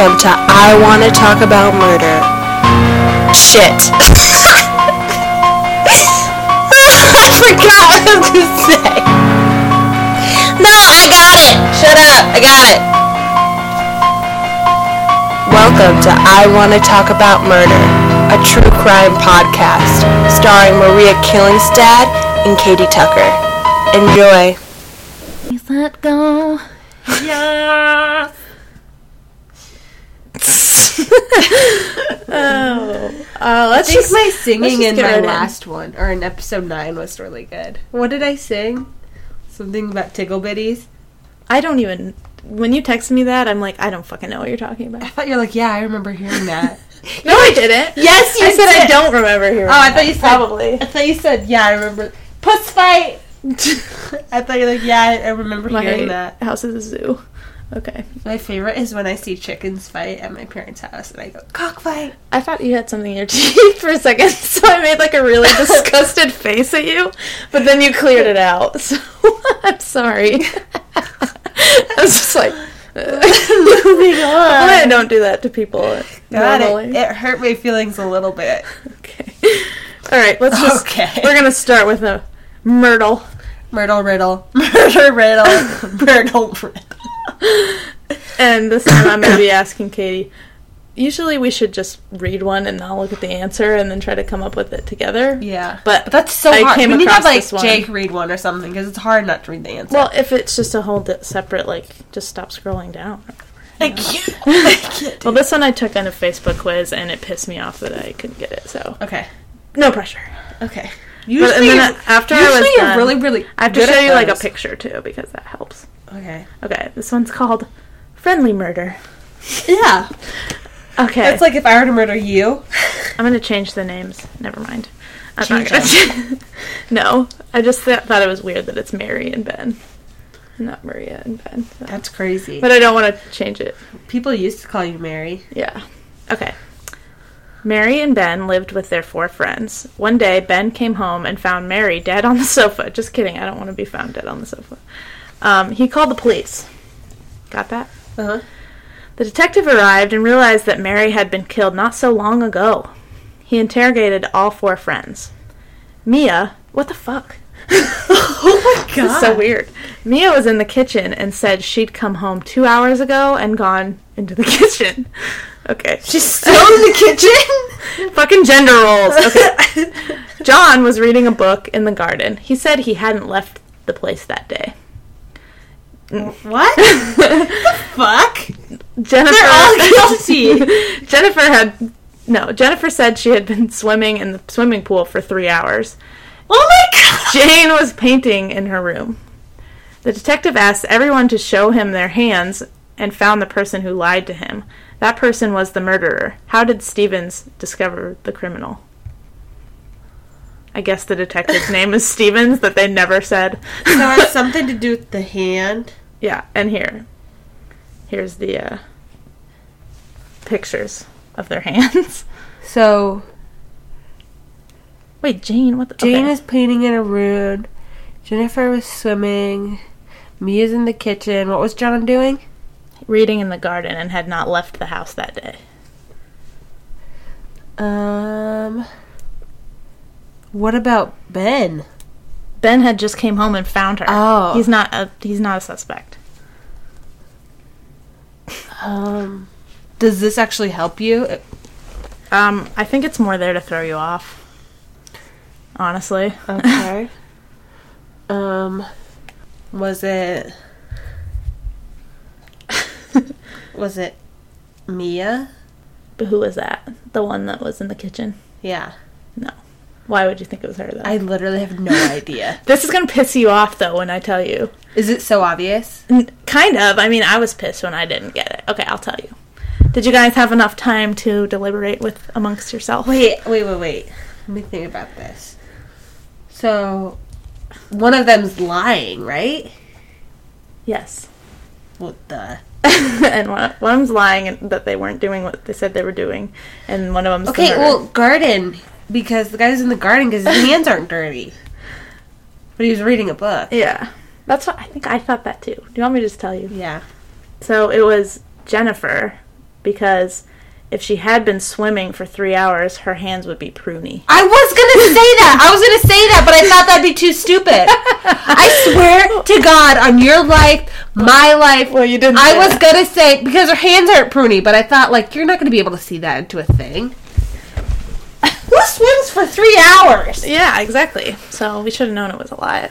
Welcome to I Want to Talk About Murder. Shit. I forgot what to say. No, I got it. Shut up. I got it. Welcome to I Want to Talk About Murder, a true crime podcast starring Maria Killingstad and Katie Tucker. Enjoy. Yeah. Oh, uh, let's I think just my singing just in my in. last one, or in episode 9, was really good. What did I sing? Something about tickle bitties? I don't even. When you text me that, I'm like, I don't fucking know what you're talking about. I thought you're like, yeah, I remember hearing that. No, I didn't. yes, you I said I don't remember hearing. Oh, I thought you said. probably. I thought you said, yeah, I remember. Puss fight! I thought you were like, yeah, I I remember My hearing that. house is a zoo. Okay. My favorite is when I see chickens fight at my parents' house and I go, cockfight! I thought you had something in your teeth for a second, so I made like a really disgusted face at you, but then you cleared it out. So I'm sorry. I was just like, Moving on. I on. don't do that to people Got normally. it. It hurt my feelings a little bit. Okay. All right, let's just. Okay. We're gonna start with a Myrtle. Myrtle riddle. Murder riddle. Myrtle riddle. And this time I'm going to be asking Katie. Usually we should just read one and I'll look at the answer and then try to come up with it together. Yeah. But But that's so I hard. came we need to have like. Jake read one or something because it's hard not to read the answer. Well, if it's just a whole di- separate, like, just stop scrolling down. I can't. I can't. Well, this one I took on a Facebook quiz and it pissed me off that I couldn't get it. So Okay. no pressure. Okay. But Usually, and then after I was you're done, really, really. I have to show you like a picture too because that helps. Okay. Okay, this one's called Friendly Murder. Yeah. Okay, That's like if I were to murder you. I'm gonna change the names. Never mind. I'm Change not gonna. no, I just th- thought it was weird that it's Mary and Ben, not Maria and Ben. so. That's crazy. But I don't want to change it. People used to call you Mary. Yeah. Okay. Mary and Ben lived with their four friends. One day, Ben came home and found Mary dead on the sofa. Just kidding. I don't want to be found dead on the sofa. Um, he called the police. Got that? Uh huh. The detective arrived and realized that Mary had been killed not so long ago. He interrogated all four friends. Mia, what the fuck? oh my god. This is so weird. Mia was in the kitchen and said she'd come home two hours ago and gone into the kitchen. Okay. She's still in the kitchen. Fucking gender roles. Okay. John was reading a book in the garden. He said he hadn't left the place that day. what? the fuck? Jennifer They're all guilty. Jennifer had no, Jennifer said she had been swimming in the swimming pool for 3 hours. Oh my god. Jane was painting in her room. The detective asked everyone to show him their hands and found the person who lied to him. That person was the murderer. How did Stevens discover the criminal? I guess the detective's name is Stevens that they never said. So it has something to do with the hand. Yeah, and here. Here's the uh, pictures of their hands. So Wait, Jane, what the Jane okay. is painting in a room. Jennifer was swimming. Mia's in the kitchen. What was John doing? Reading in the garden and had not left the house that day. Um. What about Ben? Ben had just came home and found her. Oh. He's not a he's not a suspect. Um. Does this actually help you? Um, I think it's more there to throw you off. Honestly. Okay. um. Was it? Was it Mia? But who was that? The one that was in the kitchen? Yeah. No. Why would you think it was her though? I literally have no idea. this is gonna piss you off though when I tell you. Is it so obvious? N- kind of. I mean, I was pissed when I didn't get it. Okay, I'll tell you. Did you guys have enough time to deliberate with amongst yourself? Wait, wait, wait, wait. Let me think about this. So, one of them's lying, right? Yes. What the? and one, one of them's lying that they weren't doing what they said they were doing, and one of them's Okay, well, garden because the guy was in the garden because his hands aren't dirty. But he was reading a book. yeah, that's what I think. I thought that too. Do you want me to just tell you? Yeah. So it was Jennifer because if she had been swimming for three hours, her hands would be pruny. I was gonna say that. I was gonna say that, but I thought that'd be too stupid. I swear to God, on your life, my life. Well, you didn't I was that. gonna say because her hands aren't pruny, but I thought like you're not gonna be able to see that into a thing. Who swims for three hours? Yeah, exactly. So we should have known it was a lie.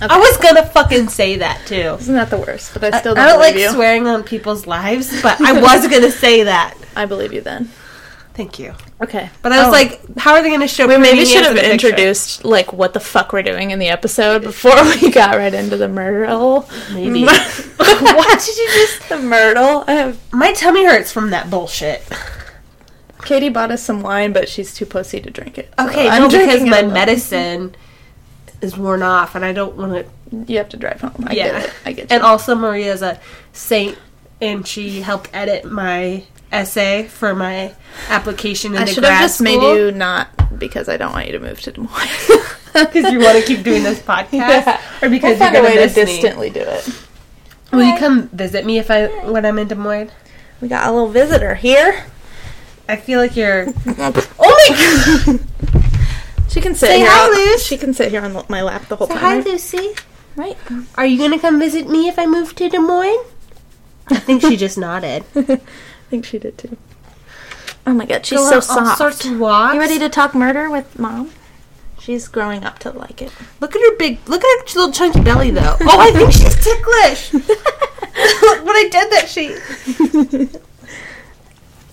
I was gonna fucking say that too. Isn't that the worst? But I still I don't, don't like you. swearing on people's lives, but I was gonna say that. I believe you then. Thank you. Okay. But I was Oh. like, how are they gonna show? we maybe should have in a picture? introduced like what the fuck we're doing in the episode before we got right into the myrtle. Maybe. what did you just? The myrtle. I have My tummy hurts from that bullshit. Katie bought us some wine, but she's too pussy to drink it. So Okay, I'm no, because my medicine is worn off, and I don't want to. You have to drive home. I Yeah, get it. I get you. And also, Maria's a saint, and she helped edit my essay for my application I should have just made school. you not because I don't want you to move to Des Moines. because you want to keep doing this podcast, Yeah. or because we'll you're a gonna way miss to me. distantly do it. Will you come visit me if I when I'm in Des Moines? We got a little visitor here. I feel like you're. oh my god! She can sit Say here. hi, on- Luce. She can sit here on my lap the whole Say time. hi, right? Lucy. Right. Are you gonna come visit me if I move to Des Moines? I think she just nodded. I think she did too. Oh my god, she's Go so on all soft. sorts of walks. you ready to talk murder with mom? She's growing up to like it. Look at her big. Look at her little chunky belly, though. Oh, I think she's ticklish. Look what I did that she.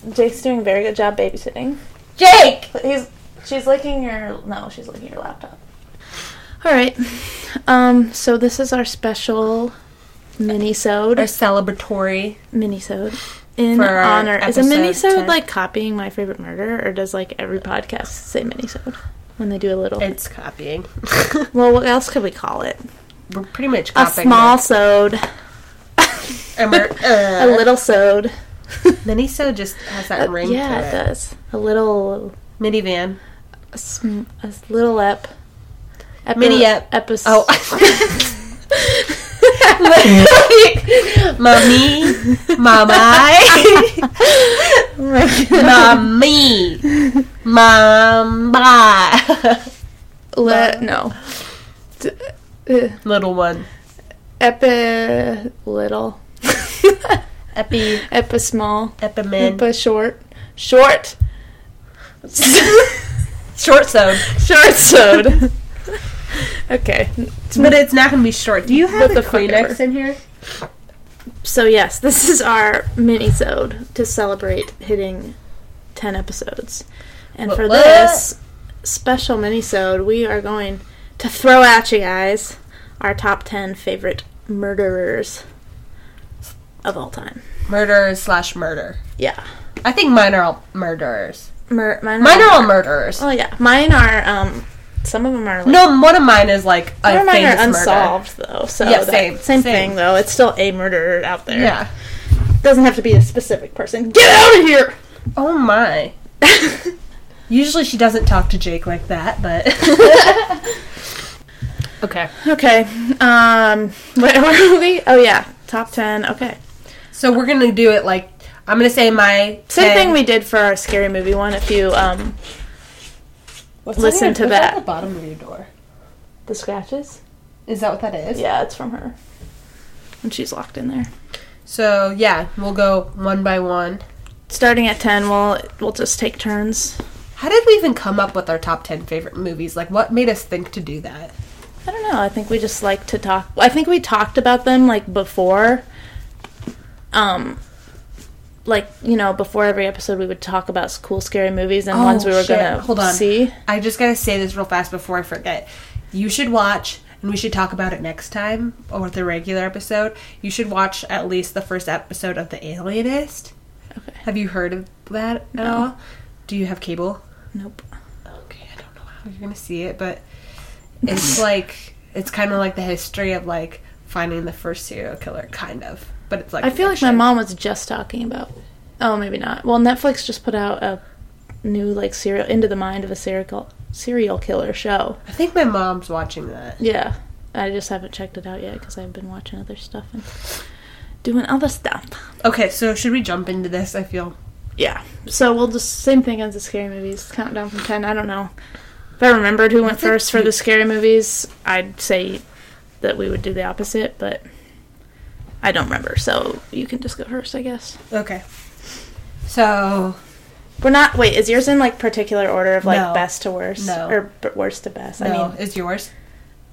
Jake's doing a very good job babysitting. Jake. He's she's licking your no, she's licking your laptop. All right. Um so this is our special mini-sode. Our celebratory. mini-sode in For our honor. Is a episode mini-sode 10. like copying my favorite murder or does like every podcast say mini-sode when they do a little It's copying. Well, what else could we call it? We're pretty much A small sode. A, mer- a uh, little sode. mini so just has that ring Uh, yeah, to it it. does. A little Minivan. A, sm- a little ep. Epi- Mini ep. Epis- Oh. Mommy. Mama. Mommy. Mama. Le- no. D- uh, Little one. epi little. Epi. Epi small. Epimin. Epi short. Short. Short sewed. Short sode. okay. But it's not going to be short. Do you have What a the fuck Kleenex ever. in here? So yes, this is our mini-sode to celebrate hitting 10 episodes. And What- for what? this special mini-sode, we are going to throw at you guys our top 10 favorite murderers of all time. Murderers slash murder. Yeah. I think mine are all murderers. Mur- mine, Mine are all murderers. Oh yeah, mine are um some of them are like No, one of mine is like a of mine are famous murder. unsolved though. So Yeah, that- same, same same. thing though. It's still a murderer out there. Yeah. Doesn't have to be a specific person. Get out of here. Oh my. Usually she doesn't talk to Jake like that, but. okay. Okay. Um, where were we? Oh yeah, top ten. Okay. So we're gonna do it like I'm gonna say my Same 10 thing we did for our scary movie one. If you um, What's listen on to what's that. the bottom of your door. the scratches. Is that what that is? Yeah, it's from her. And she's locked in there. So yeah, we'll go one by one. Starting at ten, we'll we'll just take turns. How did we even come up with our top ten favorite movies? Like, what made us think to do that? I don't know. I think we just like to talk. I think we talked about them like before. Um, like you know, before every episode, we would talk about cool, scary movies and Oh, ones we were shit. gonna Hold on. see. I just gotta say this real fast before I forget. You should watch, and we should talk about it next time or the regular episode. You should watch at least the first episode of The Alienist. Okay. Have you heard of that at No. all? Do you have cable? Nope. Okay, I don't know how you're gonna see it, but it's like it's kind of like the history of like finding the first serial killer, kind of. But it's like I feel like my mom was just talking about. Oh, maybe not. Well, Netflix just put out a new like serial into the mind of a serial serial killer show. I think my mom's watching that. Yeah, I just haven't checked it out yet because I've been watching other stuff. And doing other stuff. Okay, so should we jump into this? I feel. Yeah. So we'll just same thing as the scary movies. Count down from ten. I don't know. If I remembered who went That's first for the scary movies, I'd say that we would do the opposite, but I don't remember. So you can just go first, I guess. Okay. So We're not. Wait, is yours in like particular order of like No. best to worst, No. or b- worst to best? no, I mean, is yours?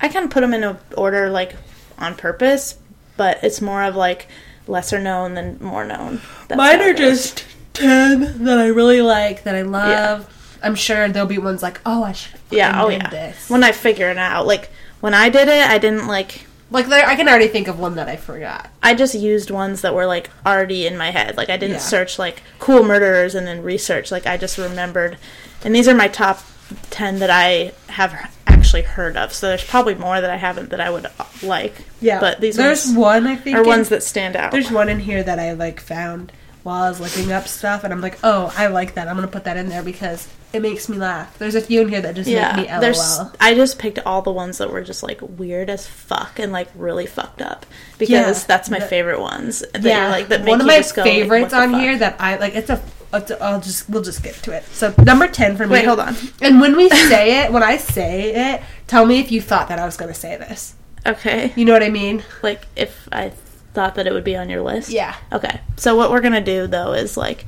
I kind of put them in a order like on purpose, but it's more of like lesser known than more known. That's Mine how are goes. just ten that I really like that I love. I'm sure there'll be ones like, oh, I should. yeah. Oh yeah. This. When I figure it out, like when I did it, I didn't like. Like there, I can already think of one that I forgot. I just used ones that were like already in my head. Like I didn't Yeah. search like cool murderers and then research. Like I just remembered, and these are my top ten that I have actually heard of. So there's probably more that I haven't that I would uh, like. Yeah, but these there's ones one I think are in- ones that stand out. There's one in here that I like found while I was looking up stuff, and I'm like, oh, I like that. I'm gonna put that in there because it makes me laugh. There's a few in here that just yeah, make me LOL. there's. I just picked all the ones that were just like weird as fuck and like really fucked up because Yeah, that's my that- favorite ones. That yeah, like that make one of my go, favorites the on here that I like. It's a. It's a- I'll just we'll just get to it. So number ten for me. Wait, hold on. And when we say it, when I say it, tell me if you thought that I was gonna say this. Okay, You know what I mean? like if I thought that it would be on your list. Yeah. Okay. So what we're gonna do though is like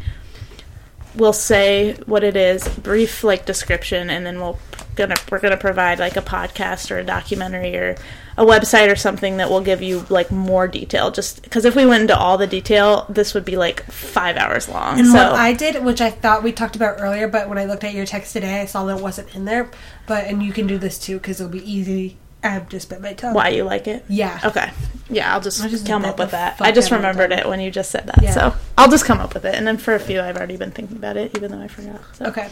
we'll say what it is, brief like description, and then we'll gonna we're gonna provide like a podcast or a documentary or a website or something that will give you like more detail. Just because if we went into all the detail, this would be like five hours long. And so what I did, which I thought we talked about earlier, but when I looked at your text today, I saw that it wasn't in there. But and you can do this too because it'll be easy. I've just bit my tongue. why you like it? Yeah. Okay. Yeah, I'll just, just come up with that. I just remembered it when you just said that. Yeah. So I'll just come up with it. And then for a few, I've already been thinking about it, even though I forgot. So. Okay.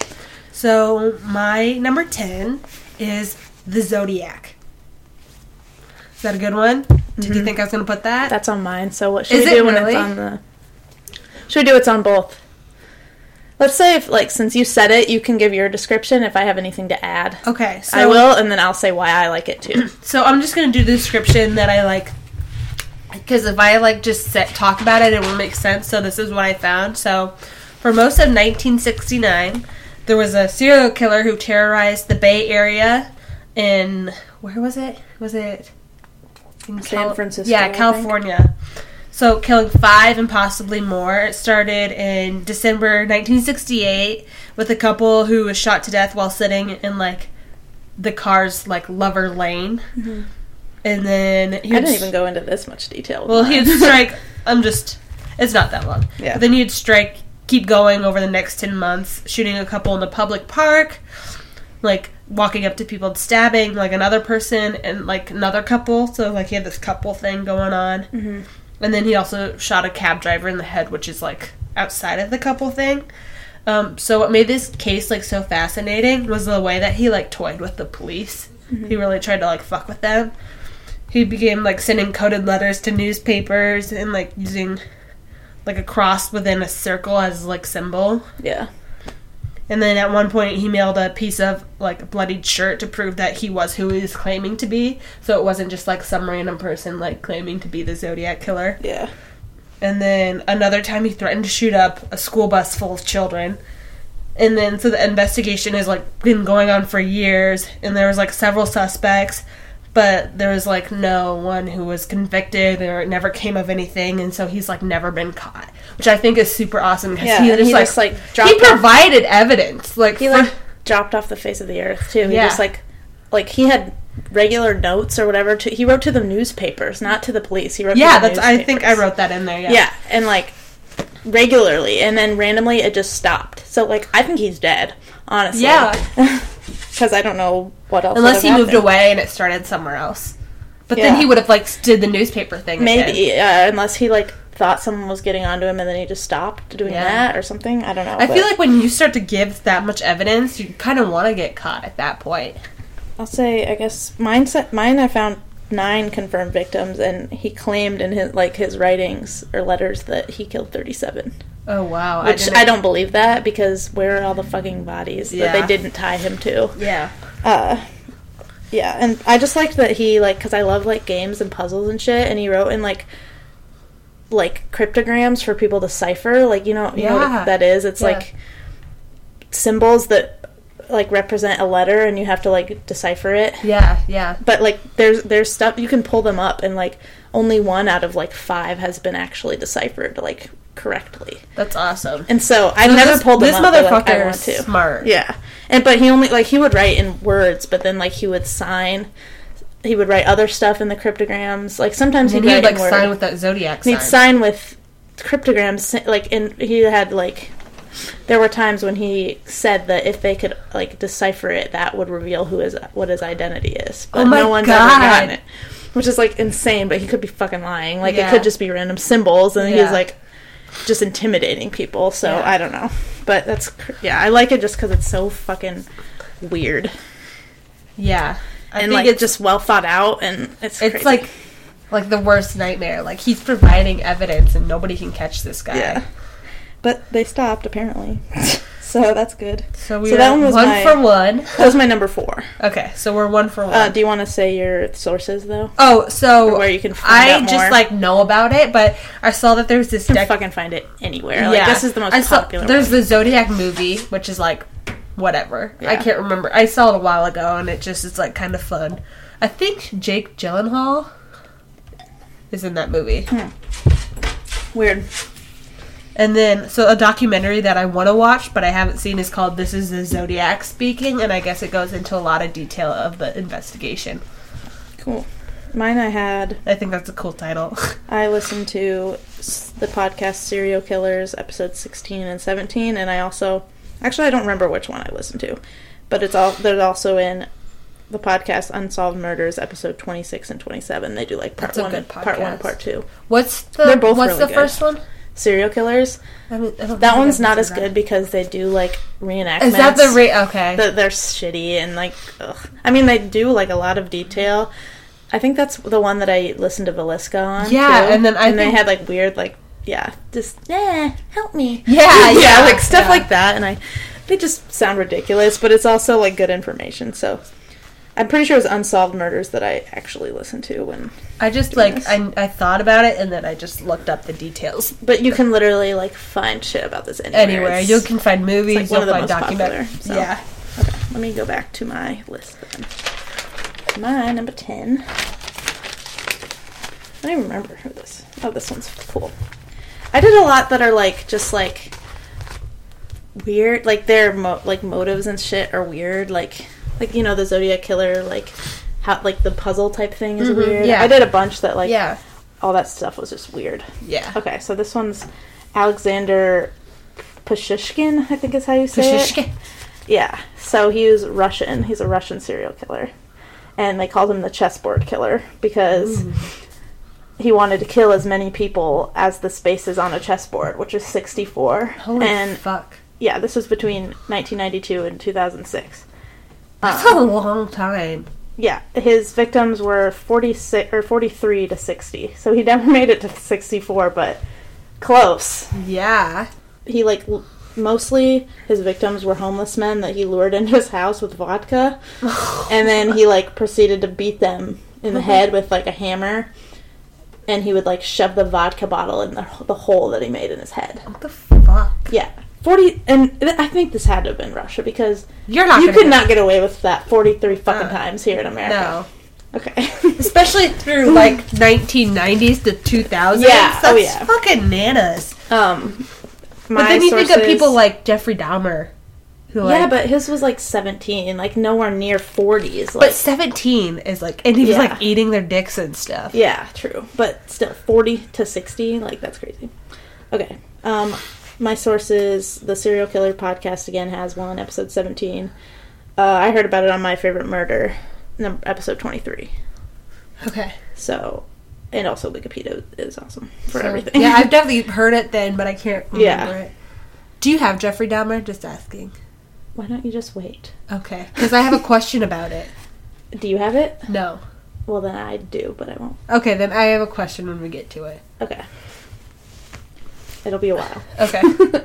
So my number ten is the Zodiac. Is that a good one? Did you mm-hmm. think I was gonna put that? That's on mine. So what should Is we do when really? it's on the? Should we do it's on both? Let's say if like since you said it, you can give your description. If I have anything to add, okay. So I will, and then I'll say why I like it too. So I'm just gonna do the description that I like, because if I like just set, talk about it, it won't make sense. So this is what I found. So for most of 1969, there was a serial killer who terrorized the Bay Area. In where was it? Was it in San Francisco, Yeah, I think. So killing five and possibly more. It started in December 1968 with a couple who was shot to death while sitting in like the car's like lover lane. And then he Mm-hmm. I didn't even go into this much detail. well, he'd strike. I'm just. It's not that long. Yeah. But then he'd strike. Keep going over the next ten months, shooting a couple in the public park, like walking up to people and stabbing like another person and like another couple. So like he had this couple thing going on. Mhm. And then he also shot a cab driver in the head, which is like outside of the couple thing. Um, so what made this case like so fascinating was the way that he like toyed with the police. He really tried to like fuck with them. He began like sending coded letters to newspapers and like using like a cross within a circle as like symbol. yeah. And then at one point he mailed a piece of like a bloodied shirt to prove that he was who he was claiming to be. So it wasn't just like some random person like claiming to be the Zodiac killer. Yeah. And then another time he threatened to shoot up a school bus full of children. And then so the investigation has like been going on for years and there was like several suspects, but there was like no one who was convicted or it never came of anything and so he's like never been caught. Which I think is super awesome because Yeah, he, just, he like, just, like, he dropped off- provided evidence. Like He for- like dropped off the face of the earth too. He Yeah. just like like he had regular notes or whatever. To, he wrote to the newspapers, not to the police. He wrote. Yeah, to the that's I think I wrote that in there, yeah. Yeah, and like regularly, and then randomly it just stopped. So like I think he's dead, honestly. Yeah. because I don't know what else. Unless he have moved away and it started somewhere else. But Yeah. then he would have like did the newspaper thing. Maybe, uh, unless he like thought someone was getting onto him and then he just stopped doing Yeah. that or something. I don't know. I but feel like when you start to give that much evidence, you kind of want to get caught at that point. I'll say I guess mine. Set, mine I found nine confirmed victims, and he claimed in his like his writings or letters that he killed thirty seven. Oh wow! Which didn't- I, don't believe that because where are all the fucking bodies that Yeah. they didn't tie him to? Yeah. Uh, yeah, and I just liked that he like because I love like games and puzzles and shit, and he wrote in like like cryptograms for people to cipher. Like you know, you know Yeah. what that is. It's Yeah. like symbols that like represent a letter, and you have to like decipher it. Yeah, yeah. But like there's there's stuff you can pull them up, and like only one out of like five has been actually deciphered like correctly. That's awesome. And so I've So never this- pulled them this up. like, I motherfucker want is to. smart. Yeah, and but he only like he would write in words, but then like he would sign. He would write other stuff in the cryptograms. Like sometimes he'd he would like sign with that zodiac He'd sign. sign with cryptograms. Like and he had like. There were times when he said that if they could like decipher it, that would reveal who his what his identity is. But Oh my no one's God. ever gotten it, which is like insane. But he could be fucking lying. Like Yeah. it could just be random symbols, and Yeah. he's like just intimidating people. So Yeah. I don't know, but that's yeah. I like it just because it's so fucking weird yeah. I and think like it's just well thought out, and it's it's crazy. like like the worst nightmare. Like he's providing evidence and nobody can catch this guy. yeah. But they stopped apparently, so that's good. So we So are that one was one my- for one. That was my number four. Okay, so we're one for one. Uh, do you want to say your sources though? oh, so Or where you can find I out more? just like know about it, but I saw that there's this You can deck. fucking find it anywhere. Like this is the most I saw, popular. There's one. the Zodiac movie, which is like whatever. I can't remember. I saw it a while ago, and it just is like kind of fun. I think Jake Gyllenhaal is in that movie. weird. And then, so a documentary that I want to watch, but I haven't seen, is called "This Is the Zodiac Speaking," and I guess it goes into a lot of detail of the investigation. Cool. Mine I had. I think that's a cool title. I listened to the podcast Serial Killers episodes 16 and 17 and I also actually I don't remember which one I listened to, but it's all they're also in the podcast Unsolved Murders episode 26 and 27. They do like part 1 part 1 part 2. What's the They're both What's really the good. first one? Serial Killers. I mean, I That one's not as to good because they do like reenactments. that. Is that the re- okay? that they're shitty and like ugh. I mean they do like a lot of detail. I think that's the one that I listened to Villisca on. Yeah, too. and then I and they had like weird like yeah just yeah help me Yeah, yeah, yeah, like stuff yeah. like that and I they just sound ridiculous but it's also like good information so I'm pretty sure it was unsolved murders that I actually listened to when I just like I, I thought about it and then I just looked up the details. but you can literally like find shit about this anywhere. Anywhere It's- you can find movies, like, you'll find documentaries. so. Yeah. Okay, let me go back to my list then. My number 10. I don't even remember who this. Oh, this one's cool. I did a lot that are like just like weird, like their mo- like motives and shit are weird. Like like you know the Zodiac killer, like how like the puzzle type thing is Mhm, weird. yeah. I did a bunch that like yeah, all that stuff was just weird. yeah. Okay, so this one's Alexander Pashushkin, I think is how you say it. Pashishke. Yeah. So he was Russian. He's a Russian serial killer. And they called him the chessboard killer because he wanted to kill as many people as the spaces on a chessboard, which is 64. Holy and fuck! yeah, this was between 1992 and 2006. That's Um, a long time. yeah, his victims were 46 or 43 to 60. So he never made it to 64, but close. Yeah. he like l- mostly his victims were homeless men that he lured into his house with vodka and then he like proceeded to beat them in the head with like a hammer and he would like shove the vodka bottle in the, the hole that he made in his head What the fuck? yeah 40 and th- i think this had to have been russia because You're not. you could not get away with that 43 fucking Uh, times here in america No. okay Especially through like 1990s to 2000s. Yeah, That's oh, yeah. fucking nanas. um But then you think of people like Jeffrey Dahmer, who like. yeah but his was like 17 like nowhere near 40s like But 17 is like, and he was Yeah. like eating their dicks and stuff. Yeah, true. But still, 40 to 60, like, that's crazy. Okay. Um, my sources, the Serial Killer podcast again has one, episode 17. Uh, I heard about it on My Favorite Murder, num- episode 23. Okay. So, and also Wikipedia is awesome for So, everything. Yeah, I've definitely heard it then, but I can't remember Yeah. it. Do you have Jeffrey Dahmer? Just asking. Why don't you just wait? Okay. Because I have a question about it. Do you have it? No. Well, then I do, but I won't. Okay, then I have a question when we get to it. Okay. It'll be a while. Okay.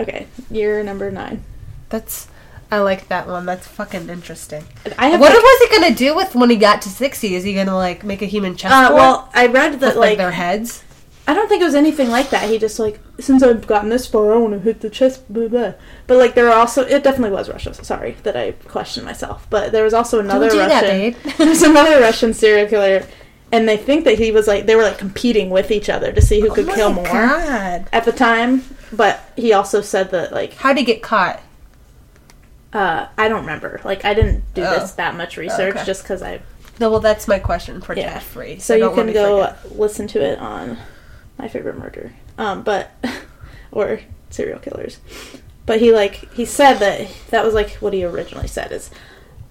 Okay, you're number nine. That's. I like that one. That's fucking interesting. I have What like, was he gonna do with when he got to 60? Is he gonna like make a human chessboard? uh, well, I read that with, like, like their heads? I don't think it was anything like that. He just like since I've gotten this far, I want to hit the chest. Blah, blah. But like there are also it definitely was Russia. Sorry that I questioned myself. But there was also another do that, Russian. babe. There's another Russian serial killer, and they think that he was like they were like competing with each other to see who could kill more God. at the time. But he also said that like How'd he get caught? uh, I don't remember. Like I didn't do Oh. this that much research okay. just because I No, well, that's my question for Yeah. Jeffrey. So you can go forget. listen to it on my favorite murder, um, but or serial killers. But he like he said that that was like what he originally said is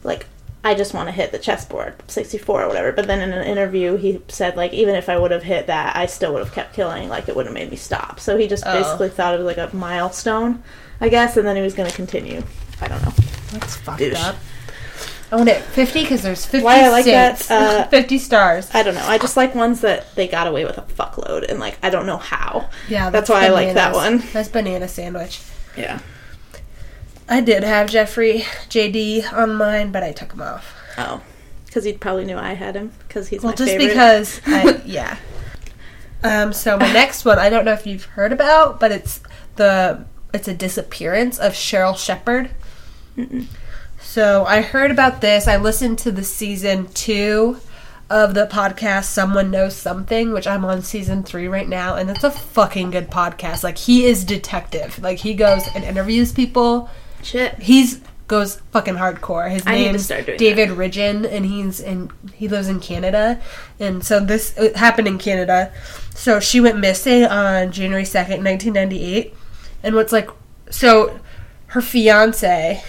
like I just want to hit the chessboard, sixty four or whatever. But then in an interview he said like even if I would have hit that, I still would have kept killing. Like it would have made me stop. So he just Oh. basically thought it was like a milestone, I guess, and then he was going to continue. I don't know. That's fucked Douche. up. I want it 50 because there's 50 Why I like that, uh, 50 stars. I don't know. I just like ones that they got away with a fuckload, and like I don't know how. Yeah, that's why I like that one. That's banana sandwich. Yeah. I did have Jeffrey JD on mine, but I took him off. Oh, because he probably knew I had him because he's Well, my just favorite. because, I, yeah. Um, so my next one, I don't know if you've heard about, but it's the it's a disappearance of Sheryl Sheppard. So I heard about this. I listened to the season two of the podcast Someone Knows Something, which I'm on season three right now, and it's a fucking good podcast. Like he is detective. Like he goes and interviews people. Shit. He's goes fucking hardcore. His I need name's David Ridgen, and he's in he lives in Canada, and so this it happened in Canada. So she went missing on January second, nineteen ninety eight, and what's like so her fiance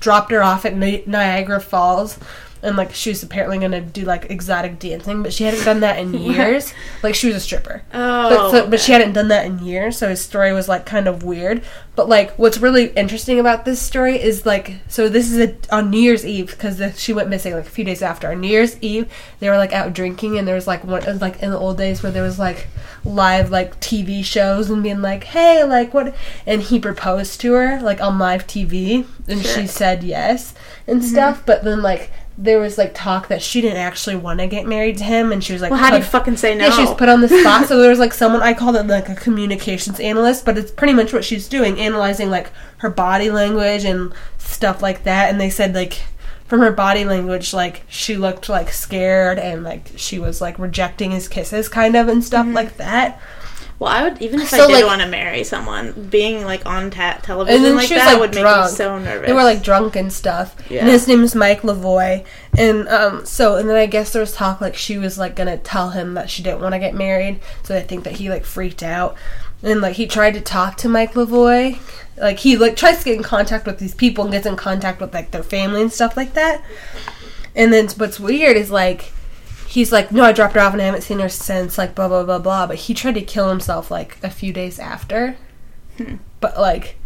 dropped her off at Ni- Niagara Falls. And like she was apparently gonna do like exotic dancing, but she hadn't done that in years. like she was a stripper. Oh, But, so, but she hadn't done that in years, so his story was like kind of weird. But like, what's really interesting about this story is like, so this is a, on New Year's Eve because she went missing like a few days after. On New Year's Eve, they were like out drinking, and there was like one, it was like in the old days where there was like live like TV shows and being like, hey, like what? And he proposed to her like on live TV, and Sure. she said yes and mm-hmm. stuff. But then like. There was like talk that she didn't actually want to get married to him, and she was like, Well, how do you fucking say no? yeah, she was put on the spot. so there was like someone I called it like a communications analyst, but it's pretty much what she's doing, analyzing like her body language and stuff like that. And they said like from her body language, like she looked like scared and like she was like rejecting his kisses, kind of, and stuff mm-hmm. like that. Well, I would even if So, I did like- want to marry someone, being like on ta- television And then like she was that like would make me so nervous. They were like drunk and stuff. Yeah. And his name is Mike Lavoie. And um so and then I guess there was talk like she was like gonna tell him that she didn't want to get married. So I think that he like freaked out. And like he tried to talk to Mike Lavoie. Like he like tries to get in contact with these people and gets in contact with like their family and stuff like that. And then what's weird is like he's like, No, I dropped her off and I haven't seen her since, like blah blah blah blah. But he tried to kill himself like a few days after. Hmm. But like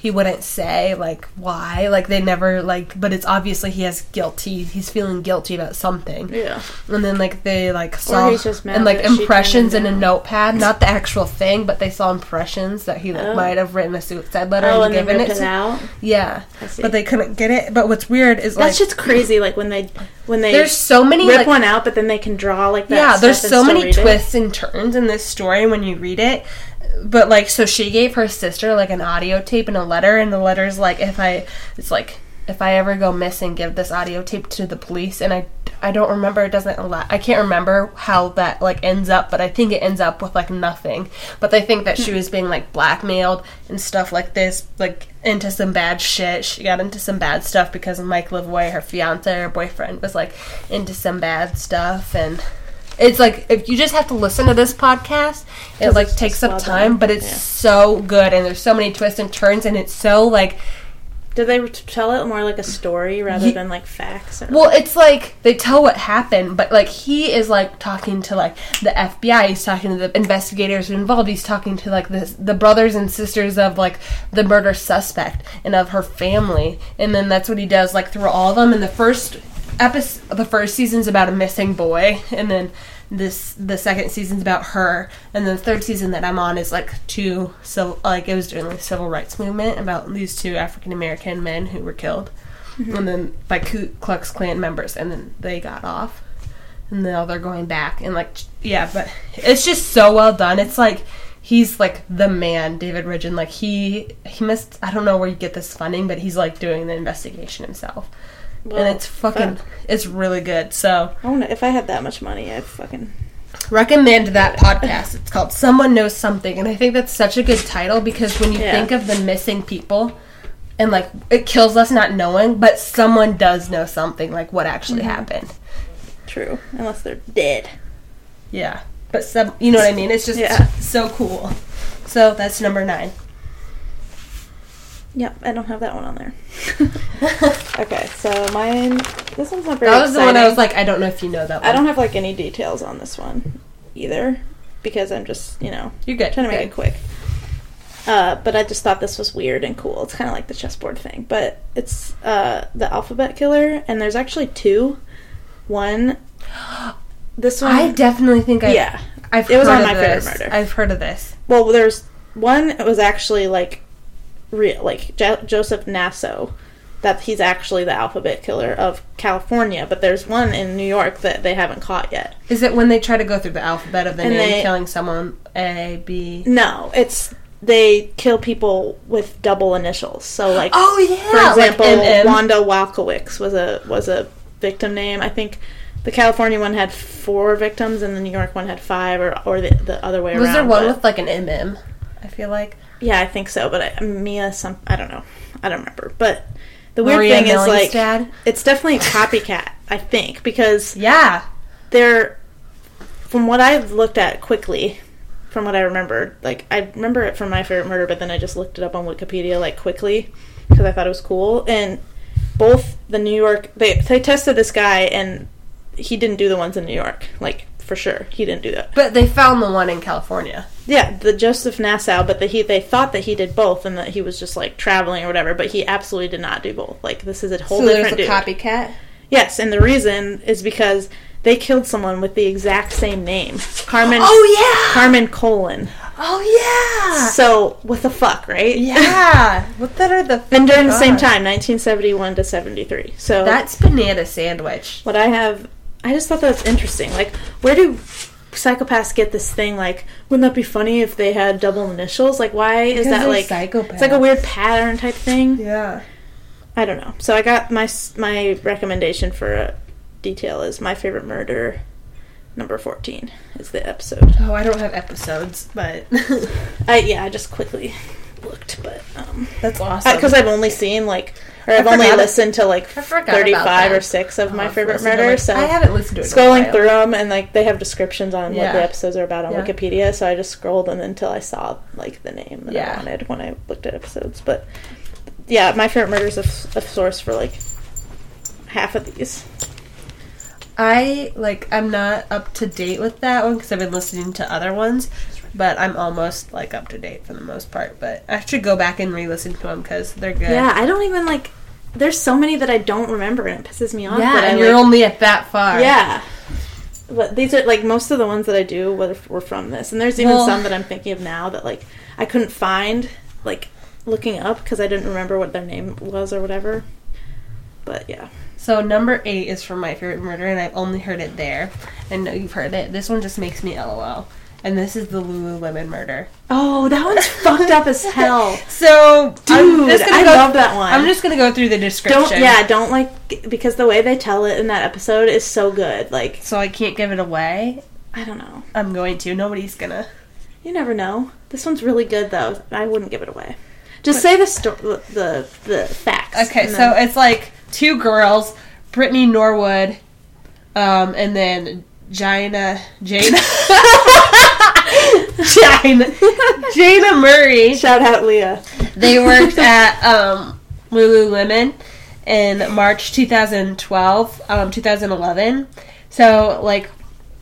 he wouldn't say like why like they never like but it's obviously he has guilty he's feeling guilty about something yeah. and then like they like saw he's just mad and like impressions in a notepad not the actual thing but they saw impressions that he like, Oh. might have written a suicide letter Oh, and and given it to out. yeah but they couldn't get it but what's weird is like That's just crazy. Like when they when they there's so many rip like, one out, but then they can draw like that. yeah there's so many read it. twists and turns in this story when you read it but like so she gave her sister like an audio tape and a letter and the letter's like if i it's like if i ever go missing give this audio tape to the police and i i don't remember it doesn't i can't remember how that like ends up but i think it ends up with like nothing. But they think that she was being like blackmailed and stuff like this like into some bad shit. She got into some bad stuff because mike lavoie her fiance her boyfriend was like into some bad stuff and it's like if you just have to listen to this podcast, it like takes up well time, done. but it's Yeah. so good and there's so many twists and turns and it's so like Did they tell it more like a story rather than like facts? Or well, it's like they tell what happened, but like he is like talking to like the FBI, he's talking to the investigators involved, he's talking to like the the brothers and sisters of like the murder suspect and of her family, and then that's what he does like through all of them. And the first episode, the first season's about a missing boy, and then this the second season's about her, and then the third season that I'm on is like two so like it was during the civil rights movement about these two African American men who were killed mm-hmm. and then by Ku Klux Klan members, and then they got off. and now they're going back and like yeah, but it's just so well done. It's like he's like the man, David Ridgen. Like he he must I don't know where you get this funding, but he's like doing the investigation himself. Well, and it's fucking fuck. it's really good. So I wanna, if I had that much money, I'd fucking. recommend that podcast. It's called Someone Knows Something, and I think that's such a good title because when you Yeah. think of the missing people, and like it kills us not knowing, but someone does know something, like what actually Mm-hmm. happened. True, unless they're dead. Yeah, but some, you know what I mean? It's just Yeah. so cool. So that's number nine. Yep, I don't have that one on there. okay, so mine. This one's not very. That was the one I was like, I don't know if you know that one. I don't have like any details on this one either because I'm just you know You're good. trying to make Good. it quick. Uh, but I just thought this was weird and cool. It's kind of like the chessboard thing, but it's uh, the alphabet killer, and there's actually two. One, this one, I definitely think I. yeah. I've It was heard on of My Favorite. Murder. I've heard of this. Well, there's one. It was actually like real, like jo- Joseph Naso. That he's actually the alphabet killer of California, but there's one in New York that they haven't caught yet. Is it when they try to go through the alphabet of the And name, they- killing someone A B? No, it's they kill people with double initials. So like Oh yeah. for example, like MM. Wanda Walkowicz was a was a victim name. I think the California one had four victims and the New York one had five or or the, the other way Was around. Was there one but- with like an MM? I feel like. Yeah, I think so, but I, Mia some I don't know. I don't remember. But the weird Maria thing is like Millingstad? it's definitely a copycat, I think, because Yeah. they're from what I've looked at quickly, from what I remember, like I remember it from my favorite murder, but then I just looked it up on Wikipedia like quickly because I thought it was cool. And both the New York they they tested this guy and he didn't do the ones in New York, like for sure he didn't do that. But they found the one in California. Yeah, the Joseph Naso, but the, he they thought that he did both and that he was just like traveling or whatever, but he absolutely did not do both. Like this is a whole different dude. copycat. Yes, and the reason is because they killed someone with the exact same name, Carmen. Oh yeah. Carmen Colon. Oh yeah. So what the fuck, right? Yeah. what that are the And during the same time, 1971 to 73. So That's banana sandwich. what I have, I just thought that was interesting. Like, where do psychopaths get this thing? Like, wouldn't that be funny if they had double initials? Like, why is Because that like? psychopaths. It's like a weird pattern type thing. Yeah. I don't know. So I got my my recommendation for a detail is my favorite murder. Number 14 is the episode. Oh, I don't have episodes, but I yeah, I just quickly looked, but um, that's awesome. because I've only seen like, or I've only listened to like I forgot about thirty-five or six of Oh, my favorite listened murders. like- So I haven't listened to it. in a scrolling while. through them, and like they have descriptions on what the episodes are about on Yeah. Wikipedia. So I just scrolled and until I saw like the name that Yeah. I wanted when I looked at episodes. But yeah, my favorite murders a, f- a source for like half of these. I like I'm not up to date with that one because I've been listening to other ones, but I'm almost like up to date for the most part. But I should go back and re-listen to them because they're good. Yeah, I don't even like. There's so many that I don't remember, and it pisses me off. yeah, that I, and you're like- only at that far. Yeah. But these are like most of the ones that I do were, were from this, and there's even Well- some that I'm thinking of now that like I couldn't find like looking up because I didn't remember what their name was or whatever. But yeah, So number eight is from my favorite murder, and I've only heard it there. I know you've heard it. This one just makes me LOL. And this is the Lululemon murder. oh, that one's fucked up as hell, So, dude. I go- love that one. I'm just gonna go through the description. don't yeah, don't like because the way they tell it in that episode is so good. Like So I can't give it away. I don't know, I'm going to. Nobody's gonna. you never know. This one's really good though. I wouldn't give it away. Just say the sto- the the, facts. Okay, so then- it's like two girls, Brittany Norwood, um, and then Jina, Jana, Jina, Jayna Murray. shout out Leah. They worked at um, Lululemon in March 2012, um, 2011. So like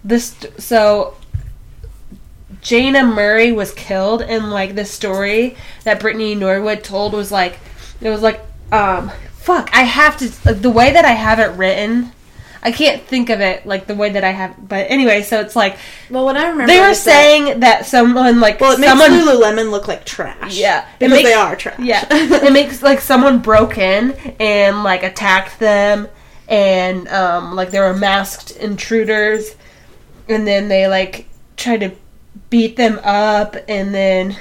this, so Jayna Murray was killed, and like the story that Brittany Norwood told was like, it was like, um, fuck, I have to like, the way that I have it written. I can't think of it like the way that I have, but anyway, so it's like Well, what I remember they were is that- saying that someone like well, it makes someone Lululemon look like trash. Yeah, because makes- they are trash. yeah, it makes like someone broke in and like attacked them, and um, like there were masked intruders, and then they like tried to beat them up, and then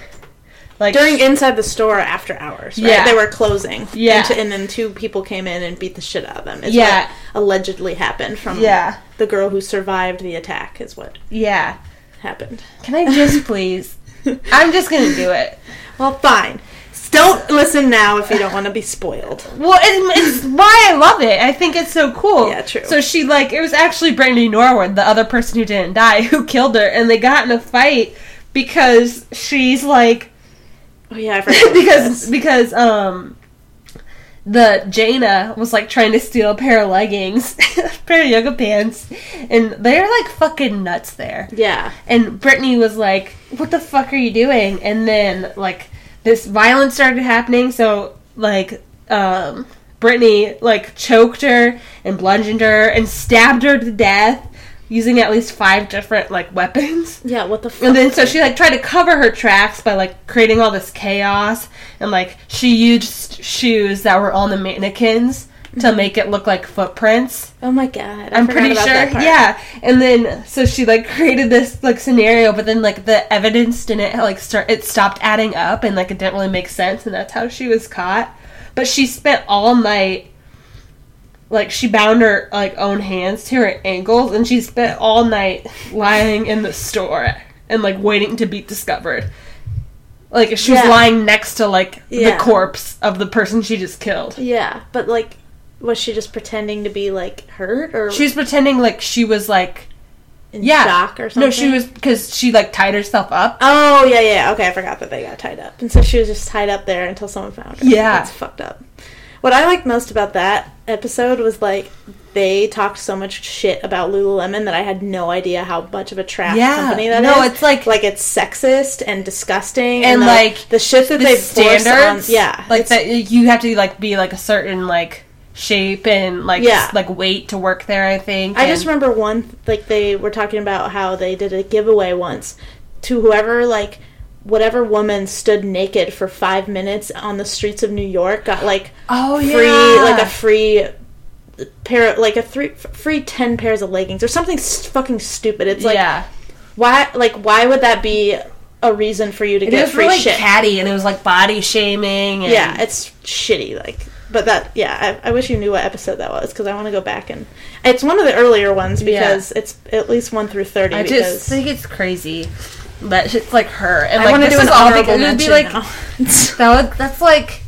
like During inside the store after hours, right? Yeah. They were closing. Yeah. And, to- and then two people came in and beat the shit out of them. Is Yeah. what allegedly happened from Yeah. the girl who survived the attack is what yeah. happened. Can I just please? I'm just gonna do it. Well, fine. Don't listen now if you don't want to be spoiled. Well, it, it's why I love it. I think it's so cool. Yeah, true. So she like it was actually Brittany Norwood, the other person who didn't die, who killed her, and they got in a fight because she's like Oh yeah, I forgot. because because um the Jayna was like trying to steal a pair of leggings, a pair of yoga pants, and they're like fucking nuts there. yeah. And Brittany was like, "What the fuck are you doing?" And then like this violence started happening. So like um, Brittany like choked her and bludgeoned her and stabbed her to death using at least five different like weapons. Yeah, what the fuck? And then so she like tried to cover her tracks by like creating all this chaos and like she used shoes that were on the mannequins to mm-hmm. make it look like footprints. oh my god. I I'm pretty sure. Yeah. And then so she like created this like scenario, but then like the evidence didn't like start it stopped adding up and like it didn't really make sense and that's how she was caught. But she spent all night like she bound her like own hands to her ankles and she spent all night lying in the store and like waiting to be discovered. Like she was Yeah. lying next to like Yeah. the corpse of the person she just killed. Yeah, but like, was she just pretending to be like hurt or She was pretending like she was like in yeah. shock or something? No, she was because she like tied herself up. Oh yeah, yeah. Okay, I forgot that they got tied up, and so she was just tied up there until someone found her. Yeah. that's fucked up. What I liked most about that episode was like they talked so much shit about Lululemon that I had no idea how much of a trash Yeah. company that is. No, it's like- like it's sexist and disgusting, And, the, like, the shit that The they standards, on, yeah, like that you have to like be like a certain like shape and like Yeah. like weight to work there. I think. I just remember one like they were talking about how they did a giveaway once to whoever like whatever woman stood naked for five minutes on the streets of New York got like Oh, free yeah. like a free pair like a three free ten pairs of leggings or something fucking stupid. It's like yeah. why like why would that be a reason for you to It get was free really shit? catty and it was like body shaming. And yeah, it's shitty. Like, but that yeah, I, I wish you knew what episode that was because I want to go back and it's one of the earlier ones because it's at least one through thirty. I because just think it's crazy that it's like her and I like want to this do an is all honorable because it would be like that. Would, that's like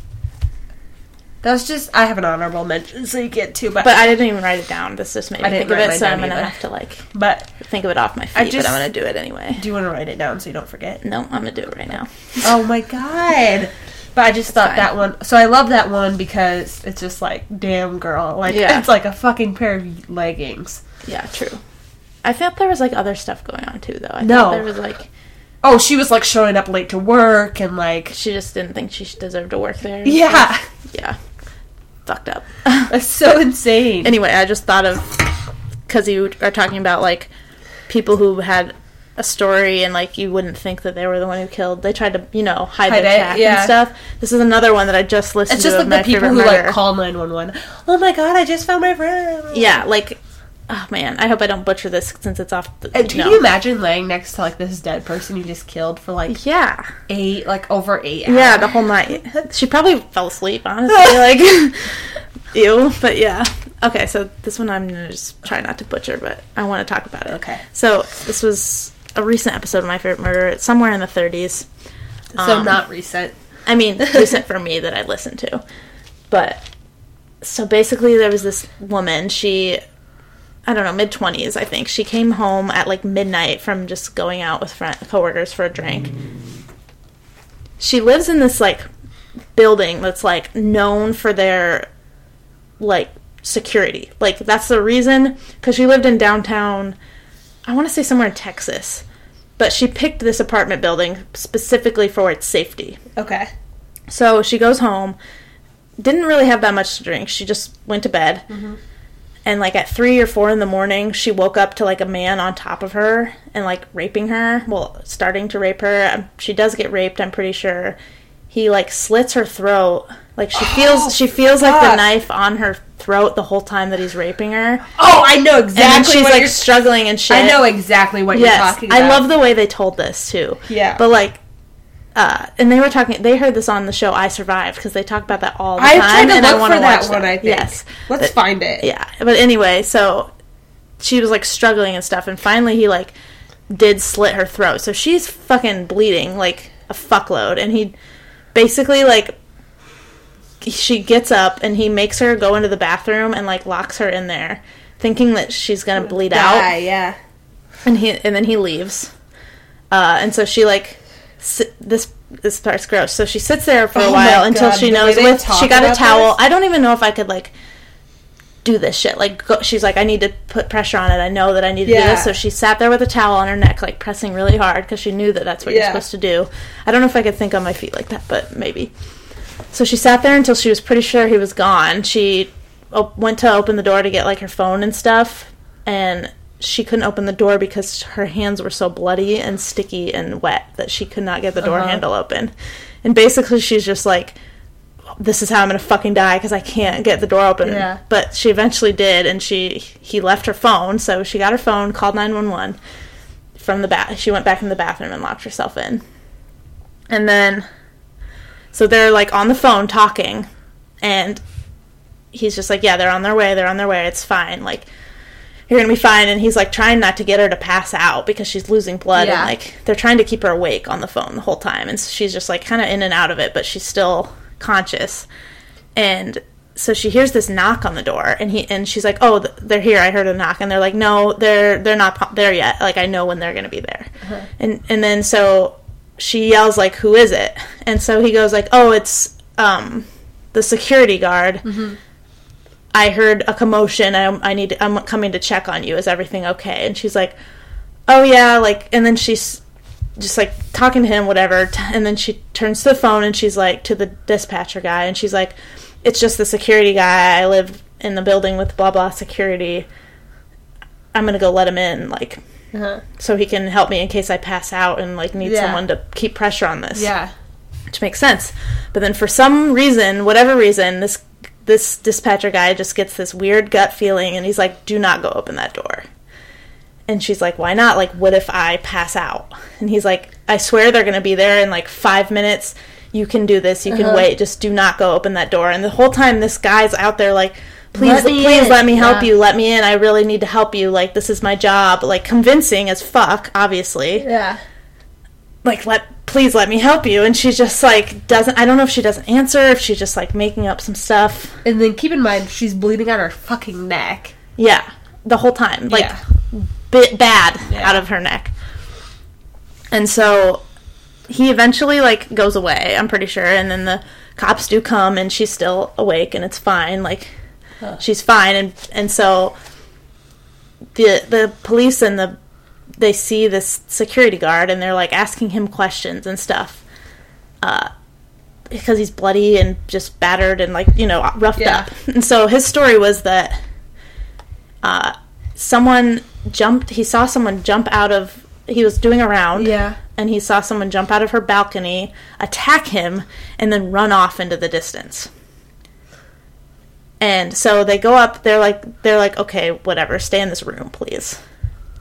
that's just I have an honorable mention so you get two, but but I didn't even write it down. This just made I me didn't think of it, so I'm gonna either. have to like but think of it off my feet. I but I'm gonna do it anyway. do you want to write it down so you don't forget? No, I'm gonna do it right now. Oh my god. But I just thought fine. that one. So I love that one because it's just like, damn girl, like Yeah. it's like a fucking pair of leggings. Yeah, true. I thought there was like other stuff going on too, though. I No. thought there was like Oh, she was like showing up late to work and like, she just didn't think she deserved to work there. yeah, yeah, fucked up. that's so insane. anyway, I just thought of because you are talking about like people who had a story and like you wouldn't think that they were the one who killed. They tried to you know hide, Hide their it, track yeah. and stuff. This is another one that I just listened it's just to. like the people who murder. like call nine one one. Oh my god, I just found my friend. Yeah, like oh man, I hope I don't butcher this since it's off. The, And can no. you imagine laying next to like this dead person you just killed for like Yeah, eight, like over eight hours? yeah, the whole night. She probably fell asleep. Honestly, like ew. But yeah. Okay, so this one I'm gonna just try not to butcher, but I want to talk about it. Okay. So this was a recent episode of My Favorite Murder. It's somewhere in the 30s. So Um, not recent. I mean, recent for me that I listened to. But so basically, there was this woman. She, I don't know, mid twenties, I think. She came home at like midnight from just going out with friend coworkers for a drink. She lives in this like building that's like known for their like security. Like that's the reason because she lived in downtown. I want to say somewhere in Texas. But she picked this apartment building specifically for its safety. Okay. So she goes home, didn't really have that much to drink. She just went to bed. Mm-hmm. And like at three or four in the morning, she woke up to like a man on top of her and like raping her. Well, starting to rape her. Um, She does get raped. I'm pretty sure. He like slits her throat. Like she feels she feels like the knife on her throat the whole time that he's raping her. Oh, I know And exactly she's what like struggling and shit. I know exactly what you're talking about. I love the way they told this too. Yeah. but like, uh, and they were talking. They heard this on the show "I Survived" because they talk about that all the I've time. tried to and I look wanna for that one. I think. Yes, Let's But- find it. yeah. But anyway, so she was like struggling and stuff, and finally he like did slit her throat. So she's fucking bleeding like a fuckload, and he basically like she gets up and he makes her go into the bathroom and like locks her in there, thinking that she's gonna bleed out yeah. and he and then he leaves uh, and so she like this this part's gross. So she sits there for a Oh while until God, she knows with she got a towel. this. i don't even know if i could like do this shit. Like go, she's like i need to put pressure on it. I know that i need to do this. So she sat there with a towel on her neck like pressing really hard because she knew that that's what you're supposed to do. I don't know if i could think on my feet like that but maybe. So she sat there until she was pretty sure he was gone. She op- went to open the door to get like her phone and stuff, and she couldn't open the door because her hands were so bloody and sticky and wet that she could not get the door Uh-huh. handle open. And basically, she's just like, "This is how I'm gonna fucking die because I can't get the door open." Yeah. But she eventually did, and she he left her phone, so she got her phone, called nine one one from the bath. She went back in the bathroom and locked herself in, and then so they're like on the phone talking, and he's just like, "Yeah, they're on their way. They're on their way. It's fine. Like, you're gonna be fine." And he's like trying not to get her to pass out because she's losing blood, Yeah. and like they're trying to keep her awake on the phone the whole time, and so she's just like kind of in and out of it, but she's still conscious. And so she hears this knock on the door, and he and she's like, "Oh, they're here. I heard a knock." And they're like, "No, they're they're not there yet. Like I know when they're gonna be there." And and then so she yells like, "Who is it?" And so he goes like, "Oh, it's um the security guard." I heard a commotion. I, I need. I'm coming to check on you. Is everything okay? And she's like, "Oh yeah." Like, and then she's just like talking to him, whatever. And then she turns to the phone and she's like to the dispatcher guy, and she's like, "It's just the security guy. I live in the building with blah blah security. I'm gonna go let him in, like, Uh-huh. so he can help me in case I pass out and like need Yeah. someone to keep pressure on this." Yeah. which makes sense. But then for some reason, whatever reason, this this dispatcher guy just gets this weird gut feeling and he's like, "Do not go open that door." And she's like, "Why not? Like what if I pass out?" And he's like, "I swear they're going to be there in like 5 minutes. You can do this. You can Uh-huh. wait. Just do not go open that door." And the whole time this guy's out there like Please, Let please in." let me help Yeah. you. Let me in. I really need to help you. Like this is my job. Like convincing as fuck, obviously Yeah. like let please let me help you and she just like doesn't i don't know if she doesn't answer if she's just like making up some stuff And then keep in mind, she's bleeding out her fucking neck. yeah the whole time like Yeah. bit bad Yeah. out of her neck and so he eventually like goes away i'm pretty sure and then the cops do come and she's still awake and it's fine like she's fine and and so the the police and the they see this security guard and they're like asking him questions and stuff uh because he's bloody and just battered and like you know roughed Yeah. up and so his story was that uh someone jumped he saw someone jump out of he was doing a round Yeah. and he saw someone jump out of her balcony attack him and then run off into the distance and so they go up they're like they're like okay whatever stay in this room please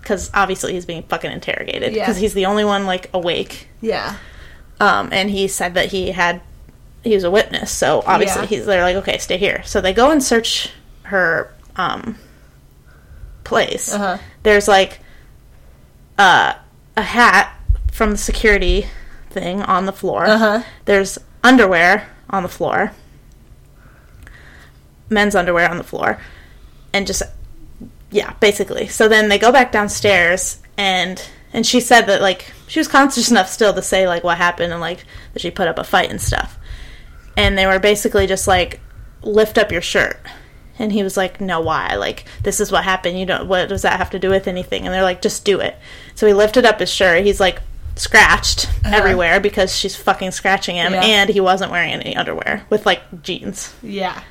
because obviously he's being fucking interrogated Yeah. because he's the only one like awake Yeah. um, and he said that he had he was a witness so obviously Yeah. he's they're like okay stay here so they go and search her um, place Uh-huh. there's like uh, a hat from the security thing on the floor Uh-huh. there's underwear on the floor men's underwear on the floor and just yeah basically. So then they go back downstairs and and she said that like she was conscious enough still to say like what happened and like that she put up a fight and stuff. And they were basically just like lift up your shirt. And he was like no why? Like this is what happened. You don't what does that have to do with anything? And they're like just do it. So he lifted up his shirt. He's like scratched everywhere because she's fucking scratching him Uh-huh. Yeah. and he wasn't wearing any underwear with like jeans. Yeah.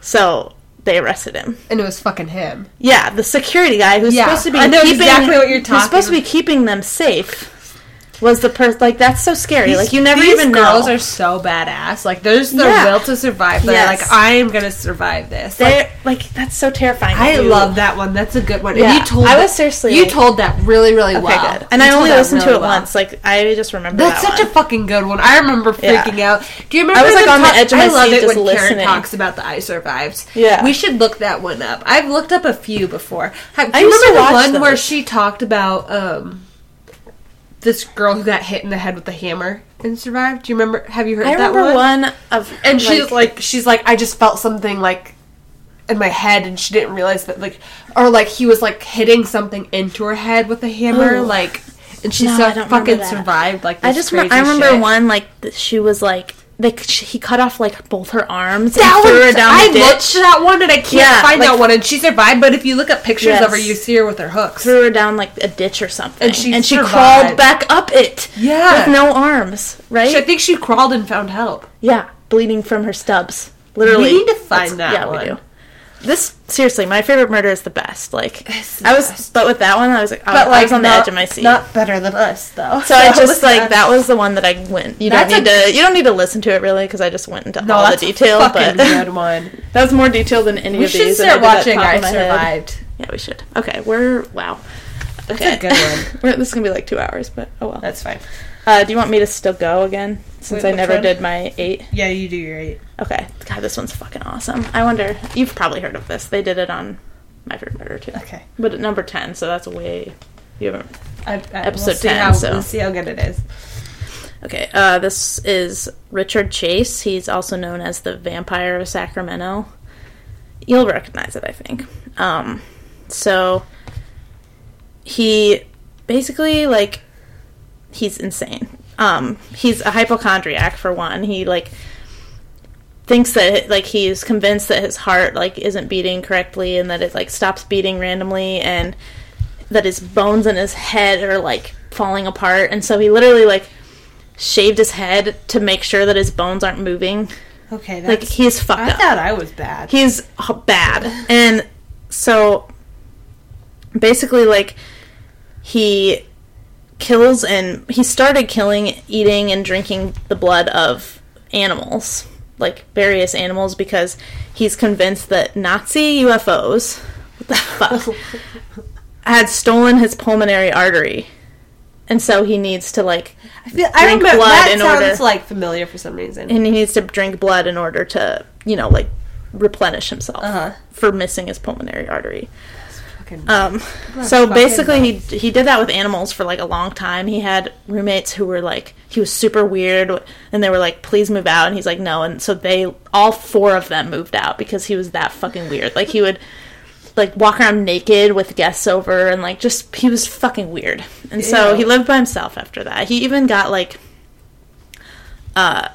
so they arrested him And it was fucking him. yeah the security guy who's Yeah, supposed to be I know keeping, exactly what you're talking. who's supposed to be keeping them safe was the person like that's so scary. like you never These even girls know. are so badass. Like there's the Yeah. will to survive. They're Yes. like, I am gonna survive this. Like, They're like that's so terrifying. I you- love that one. That's a good one. Yeah. And you told I that- was seriously you told that really really Okay, well. good. And You I only listened to it well. once. Like I just remember That's that such one. a fucking good one. I remember Yeah. freaking out. Do you remember? I was, like, on the edge of my I love it when listening. Karen talks about the I survived. Yeah. we should look that one up. I've looked up a few before. Do I you remember the one where she talked about um this girl who got hit in the head with a hammer and survived? Do you remember? Have you heard I that remember one? one, of And she's like, she's like, I just felt something like in my head, and she didn't realize that, like, or like he was like hitting something into her head with a hammer, Ooh. like, and she No, so fucking survived. Like, I just re- I remember shit. one like she was like like she, he cut off like both her arms That and threw one, her down I looked for that one and I can't Yeah, find like- that one. And she survived, but if you look at pictures of her, you see her with her hooks. Threw her down like a ditch or something, And she and she crawled back up it. Yeah. with no arms, right? I think she crawled and found help. Yeah, bleeding from her stubs. Literally. We need to find That's- that yeah, one. we do. This seriously, my favorite murder is the best. Like the I was, best. but with that one, I was like, oh, I, I was on the edge of my seat. Not better than us, though. so I just like that was the one that I went. You don't need a- to. You don't need to listen to it really because I just went into No, all that's the detail. a fucking But good one. that was more detailed than any We of should these. and start watching I of head. Survived. Yeah, we should. Okay, we're wow. Okay, a good one. this is gonna be like two hours, but oh well. That's fine. Uh, do you want me to still go again since Wait, I never one? did my eight? Yeah, you do your eight. Okay. God, this one's fucking awesome. I wonder you've probably heard of this. They did it on My Favorite Murder too. Okay. But at number ten, so that's a way you haven't. I, I, Episode we'll see 10, How, so- We'll see how good it is. Okay. Uh, this is Richard Chase. He's also known as the Vampire of Sacramento. You'll recognize it, I think. Um, so he basically like he's insane. Um, he's a hypochondriac for one. He like thinks that like he's convinced that his heart like isn't beating correctly and that it like stops beating randomly and that his bones in his head are like falling apart and so he literally like shaved his head to make sure that his bones aren't moving Okay, that's, like he's fucked I up I thought I was bad. he's bad and so basically like he kills and he started killing eating and drinking the blood of animals like various animals because he's convinced that nazi ufos what the fuck had stolen his pulmonary artery and so he needs to like I, feel, I drink remember blood that in sounds order- like familiar for some reason. and he needs to drink blood in order to you know like replenish himself Uh-huh. for missing his pulmonary artery Fucking- um so fucking basically he he did that with animals for like a long time. He had roommates who were like he was super weird and they were like please move out and he's like no and so they all four of them moved out because he was that fucking weird. Like he would like walk around naked with guests over and like just he was fucking weird. And so Ew. he lived by himself after that. He even got like uh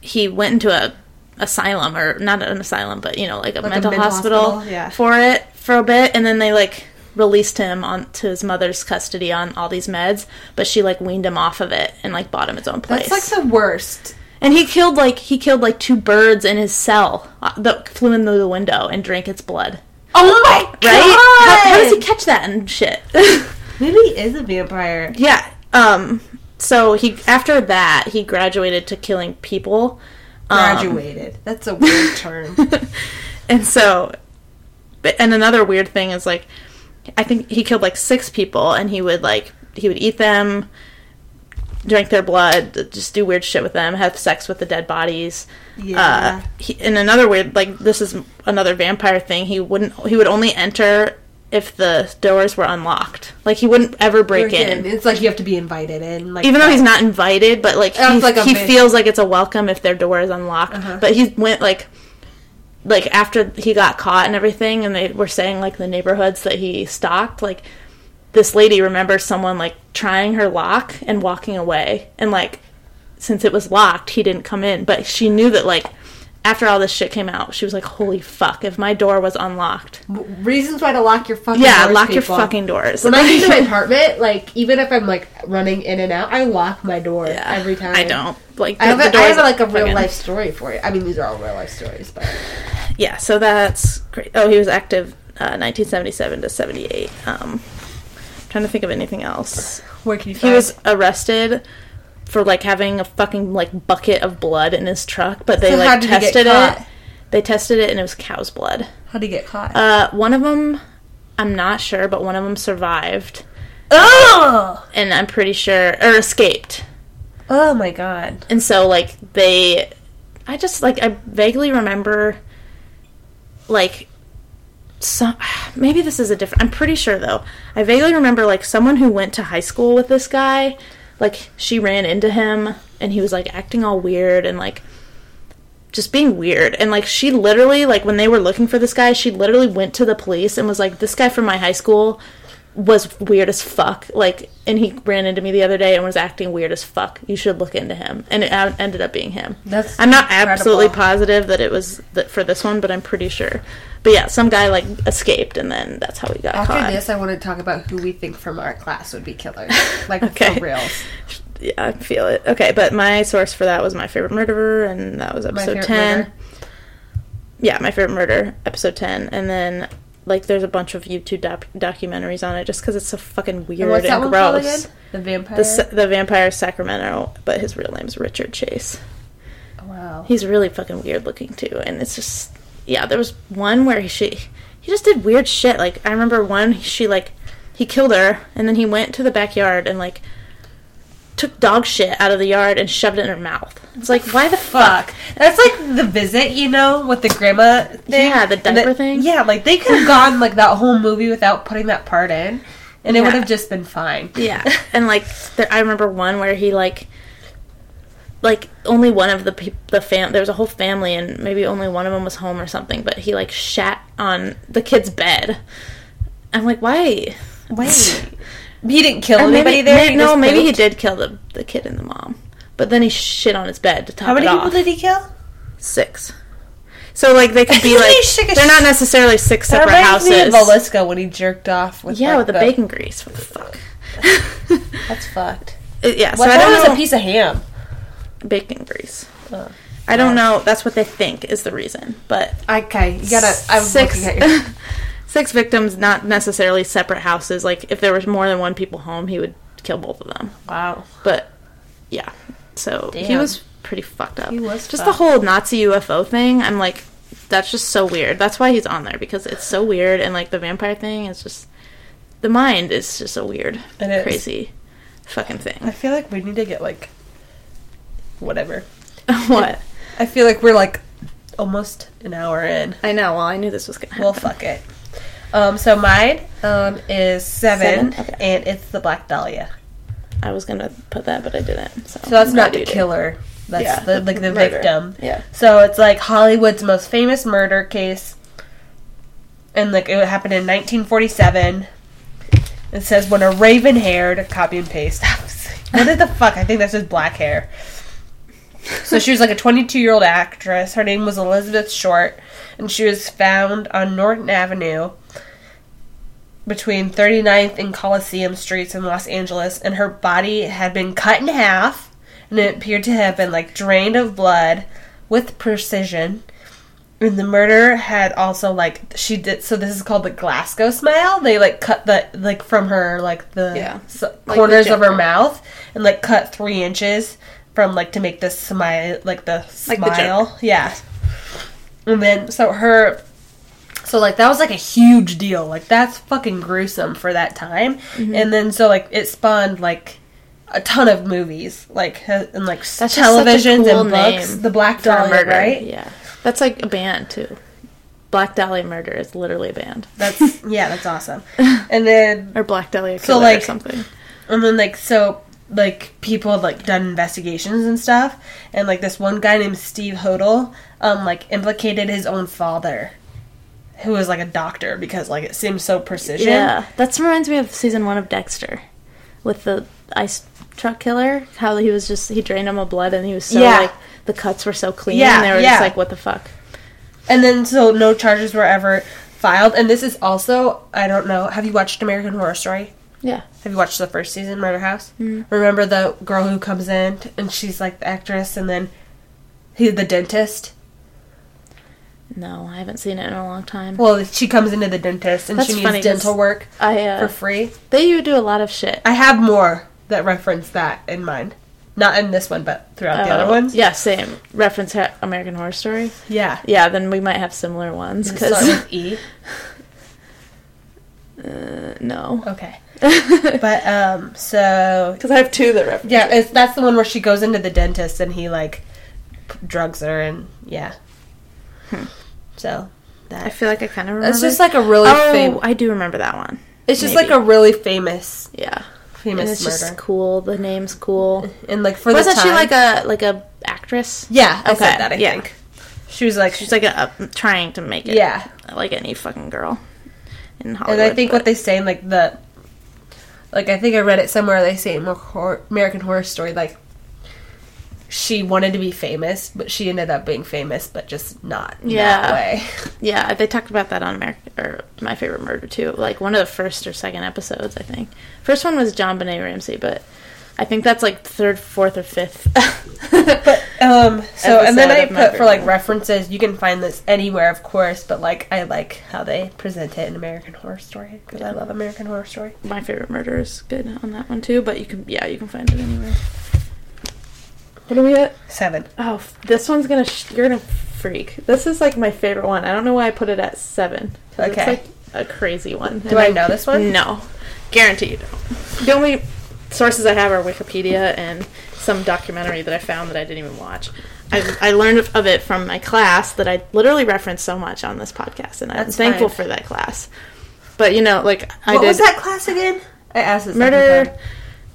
he went into a asylum or not an asylum but you know like a, Like a mental, mental hospital, hospital, yeah. for it for a bit and then they like released him on to his mother's custody on all these meds but she like weaned him off of it and like bought him his own place That's like the worst. and he killed like he killed like two birds in his cell uh, that flew in through the window and drank its blood Oh my god! right how, how does he catch that and shit Maybe he is a vampire. yeah um so he after that he graduated to killing people Um, Graduated. That's a weird term. and so but, and another weird thing is like i think he killed like six people and he would like he would eat them drink their blood just do weird shit with them have sex with the dead bodies Yeah. uh, he, and another weird like this is another vampire thing he wouldn't he would only enter if the doors were unlocked like he wouldn't ever break in It's like you have to be invited in. Like even though he's not invited, but like, he, like he feels like it's a welcome if their door is unlocked. Uh-huh. But he went like, like after he got caught and everything, and they were saying like the neighborhoods that he stalked, like this lady remembers someone like trying her lock and walking away, and like since it was locked, he didn't come in. But she knew that like after all this shit came out, she was like, "Holy fuck! If my door was unlocked, reasons why to lock your fucking doors. yeah, doors, lock your fucking doors." When I get to my apartment, like even if I'm like running in and out, I lock my door Yeah, every time. I don't like. I have, the a, I have doors like a real fucking- life story for you. I mean, these are all real life stories, but yeah, so that's great. Oh, he was active uh, 1977 to 78. Um, trying to think of anything else. Where can you find He find? was arrested for like having a fucking like bucket of blood in his truck, but they So like did tested it. They tested it and it was cow's blood. How would he get caught? Uh, one of them, I'm not sure, but one of them survived, oh! and I'm pretty sure or escaped. Oh my god. And so like they, I just like I vaguely remember, like, some maybe this is a different. I'm pretty sure though. I vaguely remember like someone who went to high school with this guy, like she ran into him and he was like acting all weird and like just being weird. And like she literally like when they were looking for this guy she literally went to the police and was like this guy from my high school was weird as fuck like and he ran into me the other day and was acting weird as fuck you should look into him and it ended up being him That's i'm not incredible. absolutely positive that it was th- for this one but i'm pretty sure but yeah some guy like escaped and then that's how he got After caught this, I want to talk about who we think from our class would be killers. Like, Okay. for reals. yeah i feel it okay but my source for that was my favorite murderer and that was episode 10 murder. yeah my favorite murder episode 10 and then like there's a bunch of youtube doc- documentaries on it just because it's so fucking weird And and gross? The vampire. the, the vampire sacramento but his real name's richard chase oh, wow. he's really fucking weird looking too and it's just yeah there was one where he she he just did weird shit like i remember one she like he killed her and then he went to the backyard and like took dog shit out of the yard and shoved it in her mouth it's like why the fuck. That's like the visit, you know, with the grandma thing. Yeah, the diaper thing. Yeah, like they could have gone like that whole movie without putting that part in, and it would have just been fine. Yeah, and like there, I remember one where he like, like only one of the peop the fam there was a whole family and maybe only one of them was home or something, but he like shat on the kid's bed. I'm like, why? Wait. He didn't kill anybody maybe, there. may- no, maybe he did kill the the kid and the mom, but then he shit on his bed to top How many people off. did he kill? Six. So like they could be like they're not necessarily six separate reminds me of houses. Villisca when he jerked off with Yeah, like, with the, bacon grease. What the fuck? That's fucked. Uh, yeah, so I don't it was know. a piece of ham? bacon grease. Oh. I don't know. That's what they think is the reason, but Okay, you gotta. I'm six looking at you. six victims, not necessarily separate houses. Like if there was more than one people home, he would kill both of them. Wow. But yeah, so he was pretty fucked up. He was just fucked. the whole Nazi UFO thing. I'm like, that's just so weird. That's why he's on there because it's so weird, and like the vampire thing is just the mind is just a weird, crazy, fucking thing. I feel like we need to get like whatever. what? I feel like we're like almost an hour in. I know. Well, I knew this was gonna happen. Well, fuck it. Um, so mine um is seven, Seven? Okay. and it's the Black Dahlia. I was gonna put that, but I didn't. So, So that's I'm not the you did. killer. That's Yeah, the, the like the murder. victim. Yeah. So it's like Hollywood's most famous murder case, and like it happened in 1947. It says when a raven-haired copy and paste. what the fuck? I think that's just black hair. So she was like a 22 year old actress. Her name was Elizabeth Short, and she was found on Norton Avenue between 39th and Coliseum Streets in Los Angeles, and her body had been cut in half, and it appeared to have been like drained of blood with precision. And the murder had also like she did. So this is called the Glasgow smile. They like cut the like from her like the Yeah. the corners of her mouth and like cut three inches from like to make the smile like the Like the smile. yeah. And then so her so like that was like a huge deal. Like that's fucking gruesome for that time. Mm-hmm. And then so like it spawned like a ton of movies, like and like That's just such a televisions cool and books. The Black Dahlia, murder, right? Yeah, that's like a band too. Black Dahlia Murder is literally a band, That's yeah, that's awesome. And then or Black Dahlia So, like- or something. and then like so like people had like done investigations and stuff, and like this one guy named Steve Hodel, um, like implicated his own father, who was like a doctor because like it seems so precision. Yeah, that reminds me of season one of Dexter, with the ice truck killer. How he was just he drained him of blood and he was so Yeah. like the cuts were so clean. Yeah, and they were yeah. just like, what the fuck. And then so no charges were ever filed. And this is also I don't know. Have you watched American Horror Story? Yeah, Have you watched the first season, Murder House? Mm. Remember the girl who comes in and she's like the actress, and then he the dentist. No, I haven't seen it in a long time. Well, she comes into the dentist and That's she needs funny dental work I uh, for free. they you do a lot of shit. I have more that reference that in mind. Not in this one, but throughout the Oh, other ones. Yeah, same. Reference Ha- American Horror Story. Yeah. Yeah, then we might have similar ones Cause... start with E. uh, no, Okay. But um, so because I have two that reference. yeah, it's that's the one where she goes into the dentist and he like drugs her and yeah. So that I feel like I kind of remember. it's just like a really oh, famous. I do remember that one. It's just maybe. like a really famous Yeah, and famous it's murder. just cool. The name's cool. And like for Wasn't the she like a like a actress? yeah? I Okay, said that. I yeah. think she was like She's like a, a trying to make it. yeah. like any fucking girl in Hollywood. And I think but- what they say in like the like I think I read it somewhere they say in American Horror Story like she wanted to be famous, but she ended up being famous, but just not in Yeah. that way. Yeah, they talked about that on American or My Favorite Murder too. Like one of the first or second episodes, I think. First one was JonBenét Ramsey, but I think that's like third, fourth, or fifth. But um, so and then I put for like references. You can find this anywhere, of course, but like I like how they present it in American Horror Story because I love American Horror Story. My Favorite Murder is good on that one too, but you can yeah, you can find it anywhere. What are we at? Seven. Oh, this one's gonna sh- you're gonna freak. This is like my favorite one. I don't know why I put it at seven. Okay. it's like a crazy one. Do I know this one? No, guarantee you don't. The only sources I have are Wikipedia and some documentary that I found that I didn't even watch. I, I learned of it from my class that I literally reference so much on this podcast, and I'm That's thankful fine. for that class. But you know, like I what did was that class again? I asked murder.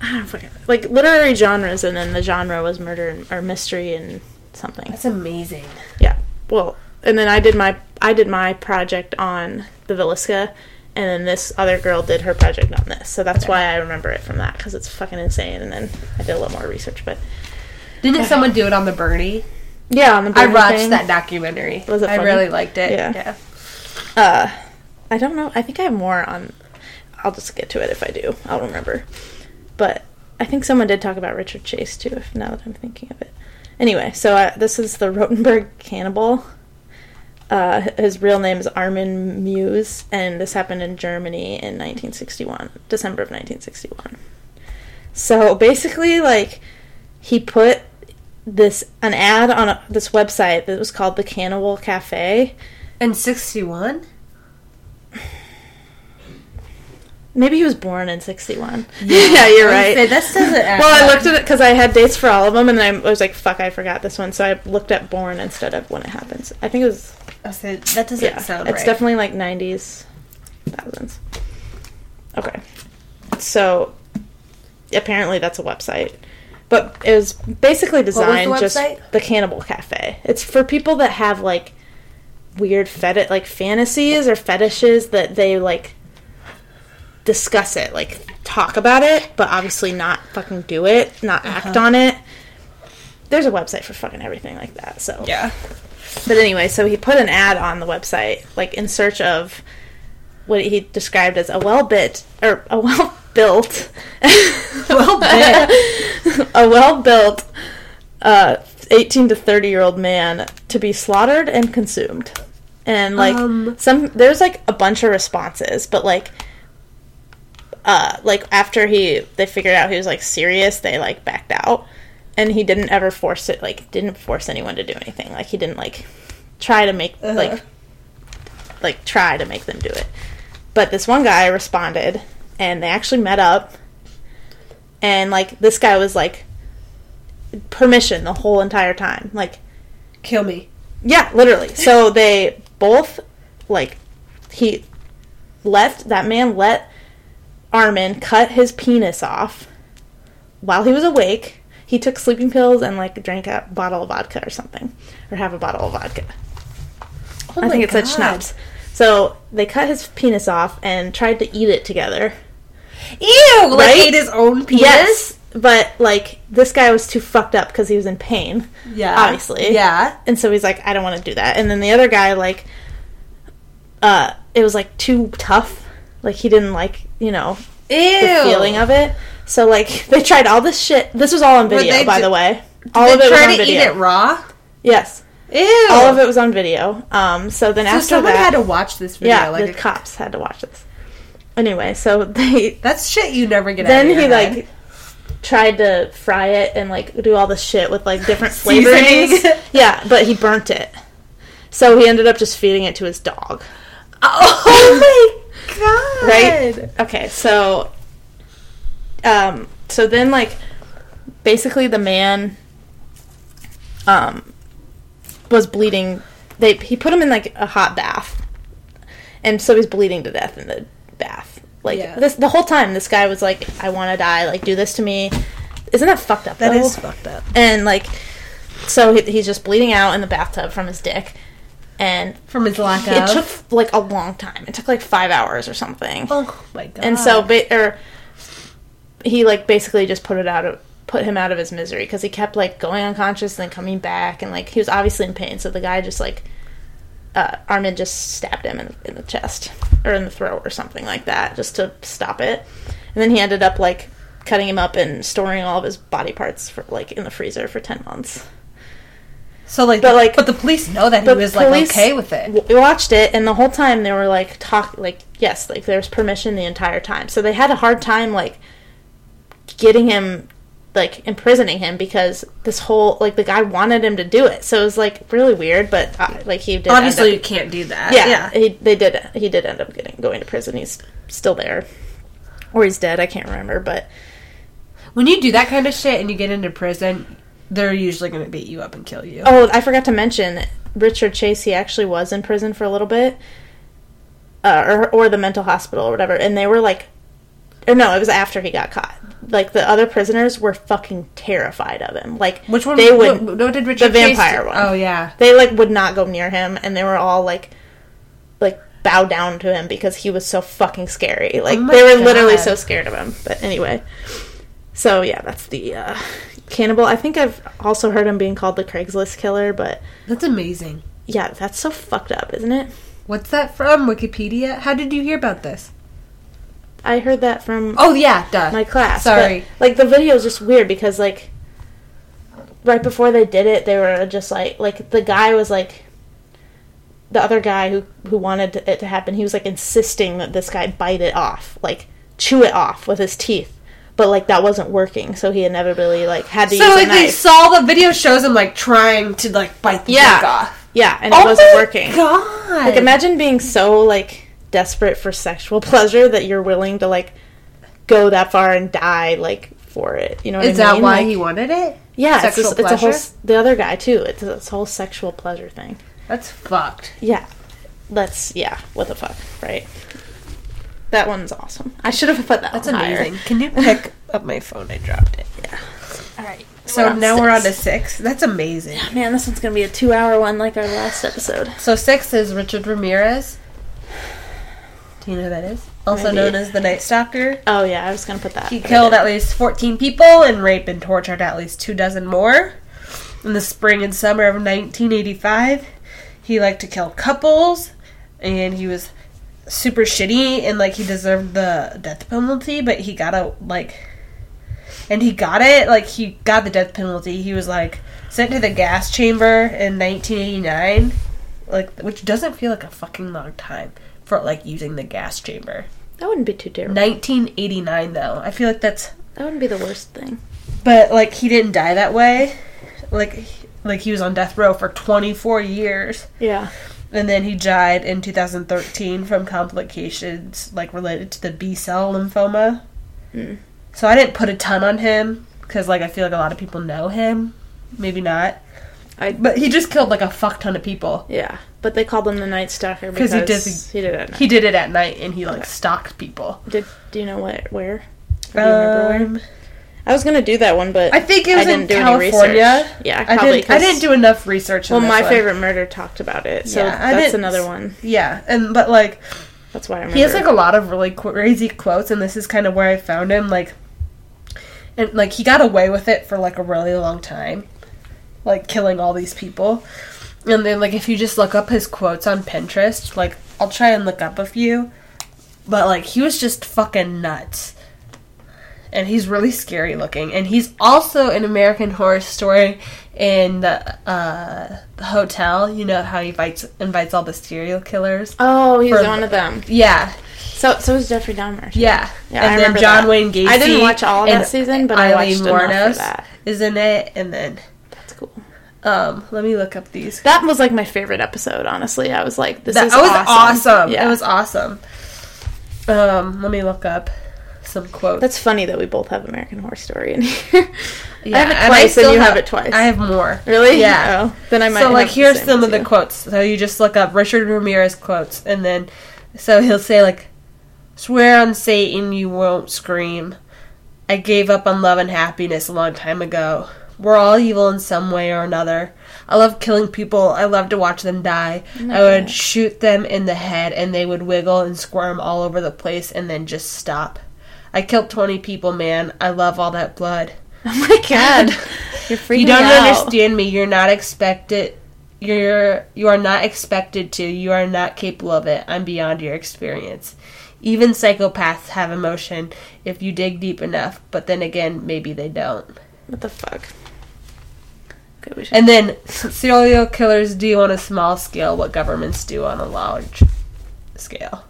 Time. I don't like literary genres, and then the genre was murder and, or mystery and something. That's amazing. Yeah. Well, and then I did my I did my project on the Villisca, and then this other girl did her project on this. So that's why I remember it from that because it's fucking insane. And then I did a little more research, but Didn't someone do it on the Bernie? yeah, on the I watched thing, that documentary. Was it I really liked it. Yeah. yeah. Uh, I don't know. I think I have more on. I'll just get to it if I do. I'll remember. But I think someone did talk about Richard Chase too. If now that I'm thinking of it. Anyway, so uh, this is the Rotenburg cannibal. Uh, his real name is Armin Meiwes, and this happened in Germany in 1961, December of 1961. So basically, like, he put this an ad on a, this website that was called the Cannibal Cafe, In 61? Maybe he was born in 61. Yeah, you're right. Say, this doesn't add well, I looked at it because I had dates for all of them, and then I was like, fuck, I forgot this one. So I looked at born instead of when it happens. I think it was, oh, I said, that doesn't yeah, sound it's right. definitely like 90s, thousands. Okay. So apparently that's a website. But it was basically designed just the Cannibal Cafe. It's for people that have like weird fetish, like fantasies or fetishes that they like discuss it, like talk about it, but obviously not fucking do it, not Uh-huh. act on it. There's a website for fucking everything like that. So yeah. but anyway, so he put an ad on the website, like in search of what he described as a well bit or a well built, Well built. a well built, uh, eighteen to thirty year old man to be slaughtered and consumed, and like Um. some there's like a bunch of responses, but like. Uh, like after he they figured out he was like serious, they like backed out, and he didn't ever force it. Like didn't force anyone to do anything. Like he didn't like try to make Uh-huh. like like try to make them do it. But this one guy responded and they actually met up and like this guy was like permission the whole entire time. Like Kill me. yeah, literally. So they both like he left that man let Armin cut his penis off while he was awake. He took sleeping pills and like drank a bottle of vodka or something, or have a bottle of vodka. Oh I think it said schnapps. So they cut his penis off and tried to eat it together. Ew! Like Right? ate his own penis? Yes, but like this guy was too fucked up because he was in pain, Yeah. Obviously. Yeah. and so he's like, I don't want to do that. And then the other guy, like, uh, it was like too tough. Like he didn't like, you know, Ew. the feeling of it. So like they tried all this shit. This was all on video, by ju- the way. All of it was try on to video. eat it raw? Yes. Ew. All of it was on video. Um, so then So after someone that, had to watch this video. yeah, like the a- cops had to watch this. Anyway, so they that's shit you never get. then out of he head. like tried to fry it and like do all this shit with like different flavorings. yeah, but he burnt it. So he ended up just feeding it to his dog. oh my god! Right? Okay, so um so then like basically the man um was bleeding they he put him in like a hot bath. And so he's bleeding to death in the bath. Like Yeah. this the whole time this guy was like I want to die, like do this to me. Isn't that fucked up? That though? is fucked up. and like so he, he's just bleeding out in the bathtub from his dick and From his lack it took like a long time. It took like five hours or something. Oh my god! and so ba- or he like basically just put it out of put him out of his misery because he kept like going unconscious and then coming back and like he was obviously in pain. So the guy just like uh, Armin just stabbed him in, in the chest or in the throat or something like that just to stop it. And then he ended up like cutting him up and storing all of his body parts for like in the freezer for 10 months so like, but, but like- but the police know that he was like okay with it. w- We watched it, and the whole time they were like talk, like yes, like there was permission the entire time. So they had a hard time like getting him, like imprisoning him because this whole like the guy wanted him to do it. So it was like really weird, but uh, like he did. Obviously, you can't do that. yeah, yeah. He they did. He did end up getting going to prison. He's still there, or he's dead. I can't remember, but When you do that kind of shit and you get into prison, they're usually going to beat you up and kill you. Oh, I forgot to mention Richard Chase. He actually was in prison for a little bit, uh, or or the mental hospital or whatever. And they were like, or no, it was after he got caught. Like the other prisoners were fucking terrified of him. Like Which one? They would. What, what did Richard the Chase vampire do? one. Oh yeah. They like would not go near him, and they were all like, like bow down to him because he was so fucking scary. Like Oh they were literally so scared of him. But anyway, so yeah, that's the uh, cannibal. I think I've also heard him being called the Craigslist killer, but That's amazing. yeah, that's so fucked up, isn't it? What's that from? Wikipedia? How did you hear about this? I heard that from Oh yeah, duh. my class. Sorry. but, like the video is just weird because like right before they did it, they were just like like the guy was like the other guy who who wanted it to happen. He was like insisting that this guy bite it off, like chew it off with his teeth. But like that wasn't working, so he inevitably like had to so use like they saw the video shows him like trying to like bite the Yeah. dick off. yeah, and it Oh wasn't working. God. Like imagine being so like desperate for sexual pleasure that you're willing to like go that far and die like for it. You know what Is I that mean? why Like, he wanted it? Yeah, Sexual it's, just, it's a whole the other guy too. It's this whole sexual pleasure thing. That's fucked. Yeah, that's yeah. What the fuck, right? That one's awesome. I should have put that. That's one higher. amazing. Can you pick up my phone? I dropped it. Yeah. All right. So We're on now we're on to six. six. That's amazing. Man, this one's gonna be a two-hour one like our last episode. So six is Richard Ramirez. Do you know who that is? Also Maybe. known as the Night Stalker. Oh yeah, I was gonna put that. He killed at least 14 people and raped and tortured at least two dozen more. In the spring and summer of 1985, he liked to kill couples, and he was super shitty and like he deserved the death penalty, but he got a like, and he got it like he got the death penalty. He was like sent to the gas chamber in 1989, like which doesn't feel like a fucking long time for like using the gas chamber. That wouldn't be too terrible. 1989 though. I feel like that's That wouldn't be the worst thing. but like he didn't die that way. Like like he was on death row for 24 years Yeah. And then he died in 2013 from complications like related to the B-cell lymphoma. Mm. So I didn't put a ton on him cuz like I feel like a lot of people know him. Maybe not. I But he just killed like a fuck ton of people. yeah, but they called him the Night Stalker because he did he did it. At night. He did it at night and he like Okay. stalked people. Did do you know what where? Or do you remember where? I was gonna do that one, but I think it was I didn't in do any California. research. Yeah, I probably didn't. I didn't do enough research. Well, my one. favorite murder talked about it, so Yeah, that's another one. Yeah, and but like That's why I remember. he has like a lot of really crazy quotes, and this is kind of where I found him. Like, and like he got away with it for like a really long time, like killing all these people. And then like if you just look up his quotes on Pinterest, like I'll try and look up a few, but like he was just fucking nuts. And he's really scary looking. And he's also an American Horror Story in the uh, the hotel. You know how he invites invites all the serial killers. Oh, he's For- one of them. Yeah, So so is Jeffrey Dahmer. yeah. Yeah, I and then John that. Wayne Gacy. I didn't watch all of that season, but I watched enough for that. is in it. And then That's cool. um, let me look up these. That was like my favorite episode. Honestly, I was like, this That is was awesome. awesome. Yeah. It was awesome. Um, let me look up some quotes. That's funny that we both have American Horror Story in here. Yeah, I have it twice, and, still you have, it twice. I have more. really? Yeah. Oh, then I might. so like here's some of as the quotes. So you just look up Richard Ramirez quotes, and then so he'll say like, "Swear on Satan, you won't scream." I gave up on love and happiness a long time ago. We're all evil in some way or another. I love killing people. I love to watch them die. I would shoot them in the head and they would wiggle and squirm all over the place and then just stop. I killed 20 people, man. I love all that blood. Oh my god, you're freaking You don't out. understand me. You're not expected. You're you are not expected to. You are not capable of it. I'm beyond your experience. Even psychopaths have emotion if you dig deep enough. But then again, maybe they don't. What the fuck? Okay, should. And then serial killers do on a small scale what governments do on a large scale.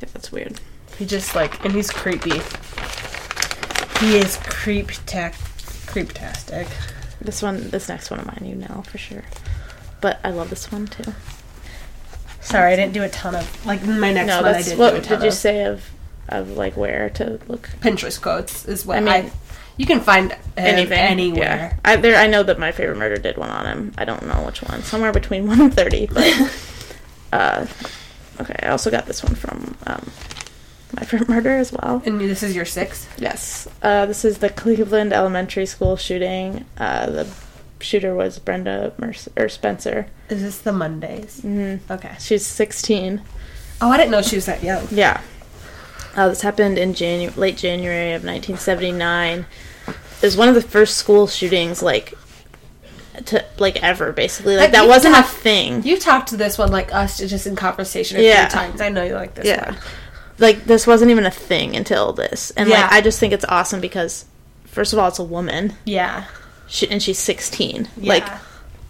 Yeah, that's weird. He just like, and he's creepy. He is creep tech, creeptastic. This one, this next one of mine, you know for sure. But I love this one too. Sorry, I didn't do a ton of like my next no, one. I that's did what do a ton did you of. say of of like where to look Pinterest quotes is what I I mean- you can find anything anywhere. Yeah. I there I know that my favorite murder did one on him. I don't know which one. Somewhere between one and thirty, but uh, okay. I also got this one from um, my favorite murder as well. And this is your sixth. Yes. Uh, this is the Cleveland Elementary School shooting. Uh, the shooter was Brenda Mercer, or Spencer. Is this the Mondays? hmm Okay. She's 16. Oh, I didn't know she was that young. Yeah. Uh, this happened in Janu- late January of 1979. It was one of the first school shootings, like, to like ever, basically. Like Have that wasn't a thing. You talked to this one like us, just in conversation a Yeah. few times. I know you like this yeah. one. Like this wasn't even a thing until this, and Yeah. like I just think it's awesome because, first of all, it's a woman, Yeah. she, and she's 16. yeah. Like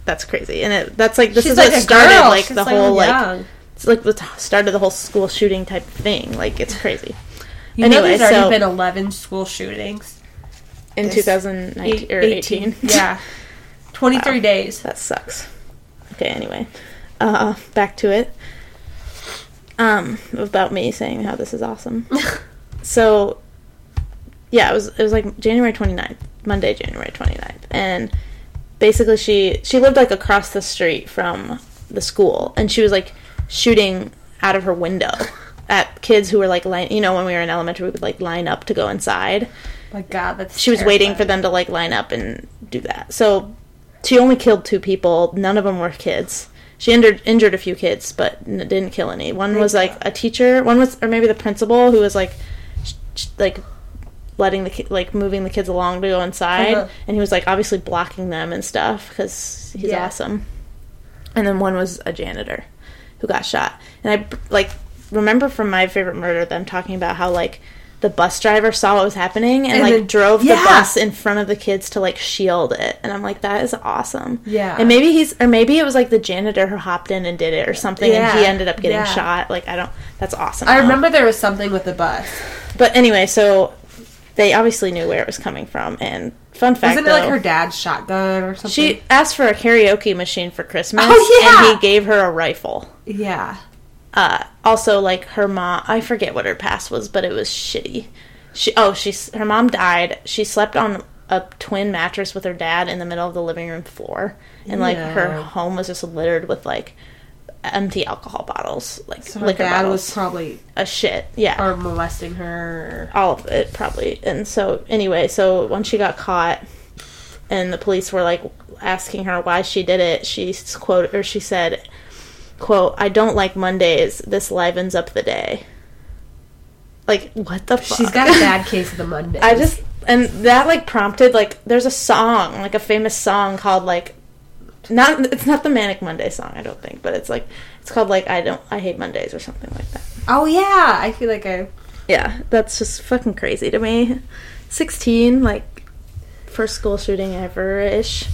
that's crazy, and it that's like this She's is like what started girl. like She's the whole like it's like the t- start of the whole school shooting type thing. Like it's crazy. You know, there's already so- been 11 school shootings. In This- 2019 or 18. Yeah. 23 days. That sucks. Okay, anyway. Uh back to it. Um about me saying how this is awesome. so yeah, it was it was like January 29th, Monday, January 29th. And basically she she lived like across the street from the school and she was like shooting out of her window at kids who were like line, you know when we were in elementary we would like line up to go inside My God, that's. she was waiting for them to like line up and do that. So she only killed two people. None of them were kids. She injured injured a few kids, but n- didn't kill any. One was like a teacher. One was, or maybe the principal, who was like, sh- sh- like letting the ki- like moving the kids along to go inside, Uh-huh. and he was like obviously blocking them and stuff because he's Yeah. awesome. And then one was a janitor who got shot. And I like remember from my favorite murder them talking about how like the bus driver saw what was happening and, And like then- drove the bus in front of the kids to like shield it. And I'm like, that is awesome. Yeah. And maybe he's or maybe it was like the janitor who hopped in and did it or something and he ended up getting Yeah. shot. Like I don't that's awesome. I though. remember there was something with the bus. But anyway, so they obviously knew where it was coming from and fun fact Wasn't it like her dad's shotgun or something? she asked for a karaoke machine for Christmas Oh, yeah! and he gave her a rifle. Yeah. Uh, also like her mom i forget what her past was but it was shitty. She oh she's her mom died. She slept on a twin mattress with her dad in the middle of the living room floor. And like her home was just littered with like empty alcohol bottles like So her liquor dad bottles. was probably a shit yeah. or molesting her. all of it probably. And so anyway so when she got caught and the police were like asking her why she did it she quote or she said quote i don't like mondays this livens up the day like what the fuck She's got a bad case of the Mondays. i just and that like prompted like there's a song like a famous song called like not it's not the manic monday song i don't think but it's like it's called like i don't i hate mondays or something like that Oh yeah, I feel like I. yeah, that's just fucking crazy to me. 16, like, first school shooting ever ish.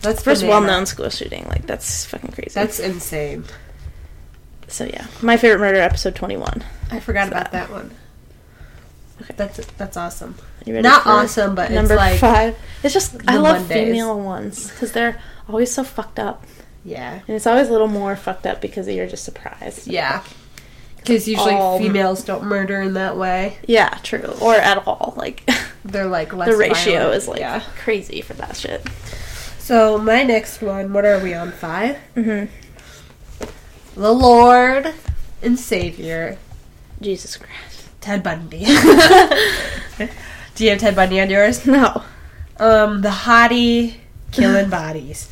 That's First well known school shooting. Like, that's fucking crazy. That's insane. so, yeah. My favorite murder, episode 21. I forgot So- about that one. Okay. That's that's awesome. You ready Not awesome, but number it's like five. It's just, I love Mondays. female ones because they're always so fucked up. yeah, And it's always a little more fucked up because you're just surprised. yeah. Because usually All- females don't murder in that way. Yeah, true. Or at all. Like, They're like less the ratio violent. is like yeah. crazy for that shit. So my next one, what are we on five? hmm The Lord and Savior Jesus Christ. Ted Bundy. Do you have Ted Bundy on yours? No. Um, the hottie killing bodies.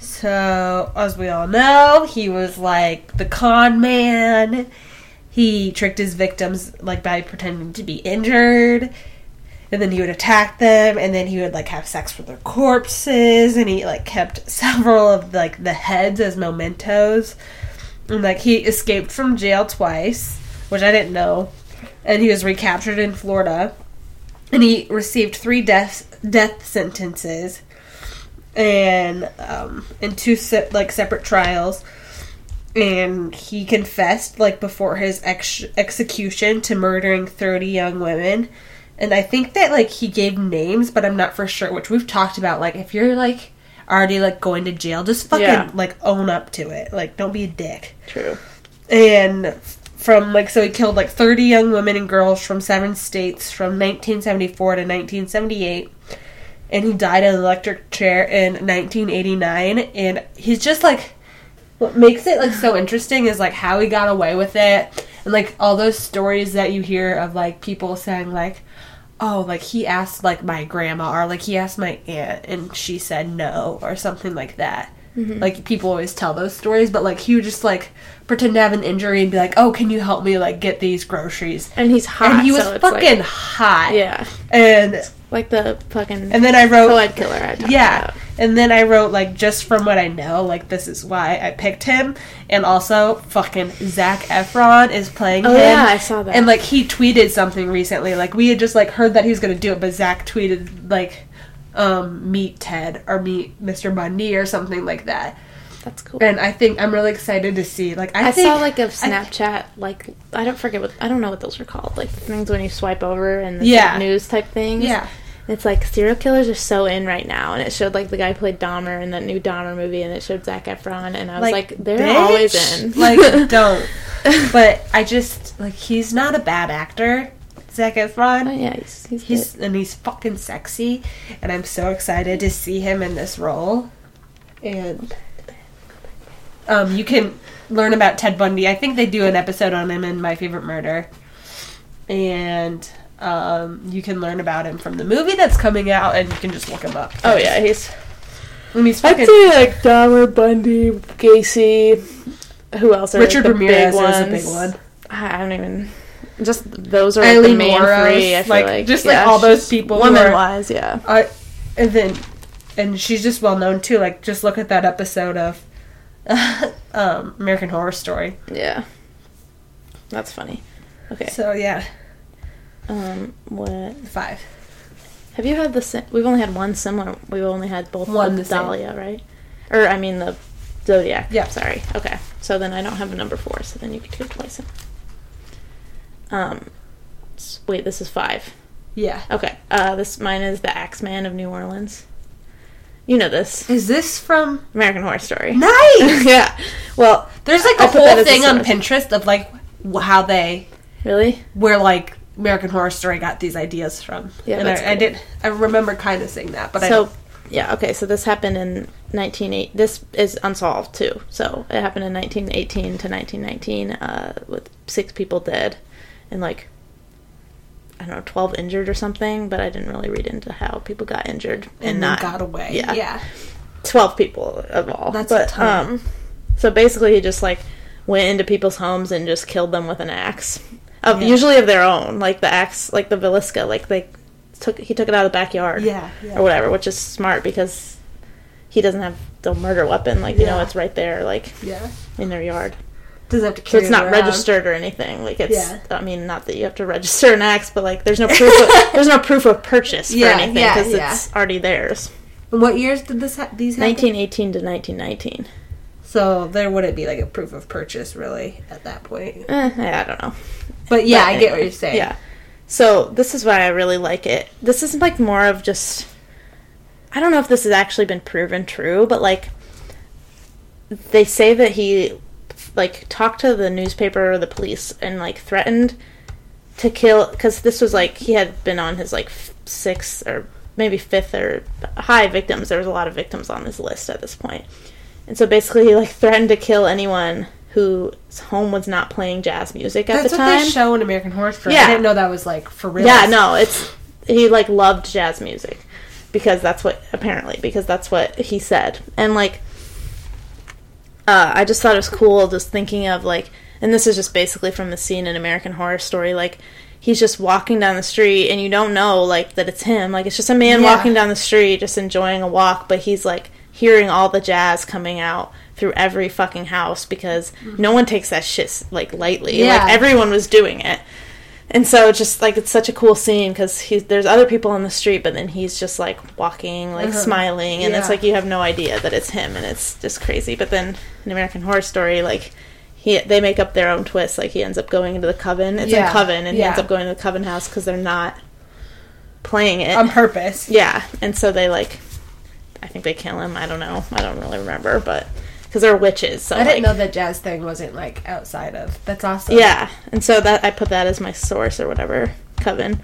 So, as we all know, he was like the con man. He tricked his victims like by pretending to be injured. And then he would attack them and then he would like have sex with their corpses and he like kept several of like the heads as mementos. And like he escaped from jail twice, which I didn't know. And he was recaptured in Florida and he received three death death sentences and um in two se- like separate trials and he confessed like before his ex- execution to murdering 30 young women and i think that like he gave names but i'm not for sure which we've talked about like if you're like already like going to jail just fucking Yeah. like own up to it. Like don't be a dick. True. and from like so he killed like 30 young women and girls from seven states from 1974 to 1978 and he died in an electric chair in 1989 and he's just like what makes it like so interesting is like how he got away with it. And like all those stories that you hear of like people saying like oh like he asked like my grandma or like he asked my aunt and she said no or something like that mm-hmm. like people always tell those stories but like he would just like pretend to have an injury and be like oh can you help me like get these groceries And he's hot. and he was so fucking Like, hot yeah. and Like the fucking and then i wrote co-ed killer I yeah. about. and then i wrote like just from what i know like this is why i picked him. And also fucking zac efron is playing Oh, him. yeah, I saw that. and like he tweeted something recently. Like we had just like heard that he was gonna do it but zac tweeted like um meet ted or meet mr bundy or something like that That's cool. and i think i'm really excited to see like i, I, think saw like a Snapchat, like I don't forget what I don't know what those are called, like the things when you swipe over and it's Yeah. like news type things. yeah It's like serial killers are so in right now, and it showed like the guy played Dahmer in that new Dahmer movie, and it showed Zac Efron, and I was like, they're bitch, always in. like don't but i just like he's not a bad actor zac efron oh yeah, he's he's, He's good. and he's fucking sexy, and I'm so excited to see him in this role. And um, you can learn about Ted Bundy. I think they do an episode on him in My Favorite Murder, and um, you can learn about him from the movie that's coming out, and you can just look him up. Oh yeah, he's. and he's I'd say like Dahmer, Bundy, Gacy. Who else are Richard like, the Ramirez big is a big one. I I don't even. Just those are like, the Eileen main Wuornos, three. I feel like, like, just, like, all those people who women are- wise, yeah. Uh, and then, and she's just well known too. Like, just look at that episode of um, American Horror Story. Yeah. That's funny. Okay. So yeah, Um, what five. have you had the? si- We've only had one similar. We've only had both One the the same. Right? Or I mean the Zodiac. Yeah. Sorry. Okay. So then I don't have a number four. So then you could go twice. Um. Wait. This is five. Yeah. Okay. Uh, this mine is the Axeman of New Orleans. You know this Is this from? American Horror Story. Nice. yeah. Well, There's like I a whole as a thing on. Pinterest of like how they really? where like American Horror Story got these ideas from. Yeah, and I, I did. I remember kind of seeing that, but so don't. yeah okay so this happened in 198 this is unsolved too so it happened in 1918 to 1919 uh, with six people dead and like i don't know 12 injured or something but i didn't really read into how people got injured and then not got away. yeah. yeah. 12 people of all That's a but ton. um so basically he just like went into people's homes and just killed them with an axe of Yeah. usually of their own like the axe like the Villisca like they took he took it out of the backyard Yeah, yeah. or whatever which is smart because he doesn't have the murder weapon like you know it's right there like Yeah. in their yard Doesn't have to So it's not registered or anything. Like it's, Yeah. I mean, not that you have to register an axe, but like there's no proof. Of, there's no proof of purchase for Yeah, anything because yeah. it's already theirs. And What years did this ha- these happen? 1918 to 1919. So there wouldn't be like a proof of purchase really at that point. Eh, I don't know. But yeah, But I get what you're saying. Yeah. So this is why I really like it. This is like more of just I don't know if this has actually been proven true, but like they say that he like talked to the newspaper or the police and like threatened to kill cuz this was like he had been on his like f- sixth or maybe fifth or high victims. There was a lot of victims on this list at this point. And so basically he like threatened to kill anyone whose home was not playing jazz music at That's the what time. they show in American Horror Story. Yeah. I didn't know that was like for real. Yeah, no, it's he like loved jazz music because that's what apparently because that's what he said. And like uh I just thought it was cool just thinking of like and this is just basically from the scene in American Horror Story like he's just walking down the street and you don't know like that it's him. Like it's just a man Yeah. walking down the street just enjoying a walk, but he's like hearing all the jazz coming out through every fucking house because no one takes that shit like lightly. Yeah. Like everyone was doing it. And so it's just like it's such a cool scene because he's there's other people on the street, but then he's just like walking, like Uh-huh. smiling, and it's like you have no idea that it's him, and it's just crazy. But then in American Horror Story, like he they make up their own twist. Like he ends up going into the coven. It's Yeah. in coven, and he ends up going to the coven house because they're not playing it. on purpose. yeah, and so they like, I think they kill him. I don't know. I don't really remember, but because they're witches. So I didn't like, know the jazz thing wasn't like outside of. That's awesome. yeah, and so that I put that as my source or whatever. Coven.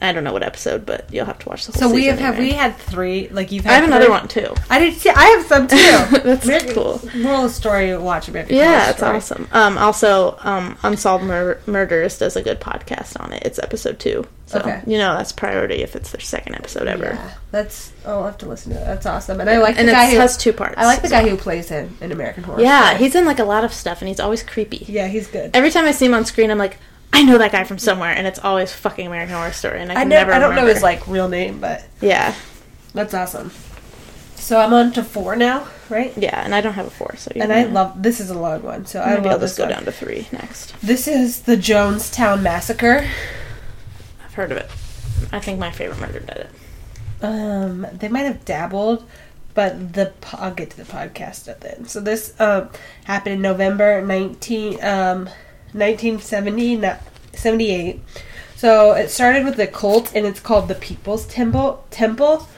I don't know what episode, but you'll have to watch the whole So we have season have we had three like you've had. I have another one too. I did see I have some too. That's American- cool. Moral of story watch American Yeah, it's awesome. Um, also, um, Unsolved Mur- Murders does a good podcast on it. It's episode two, so Okay. you know that's priority if it's their second episode ever. Yeah, that's oh, I'll have to listen to that. That's awesome. And I like And the guy who has two parts. I like the guy well. who plays him in American Horror Yeah, Story. he's in like a lot of stuff, and he's always creepy. Yeah, he's good. Every time I see him on screen, I'm like, I know that guy from somewhere, and it's always fucking American Horror Story, and I I know never. I don't know his like real name, but Yeah, that's awesome. So I'm on to four now, right? yeah, and I don't have a four, so you And I love this is a long one, so I Maybe love I'll just this go one. down to three next. This is the Jonestown Massacre. I've heard of it. I think my favorite murder did it. Um, they might have dabbled, but the I'll get to the podcast at the end. So this um happened in November nineteen um nineteen seventy seventy eight. So it started with a cult, and it's called the People's Temple. Temple,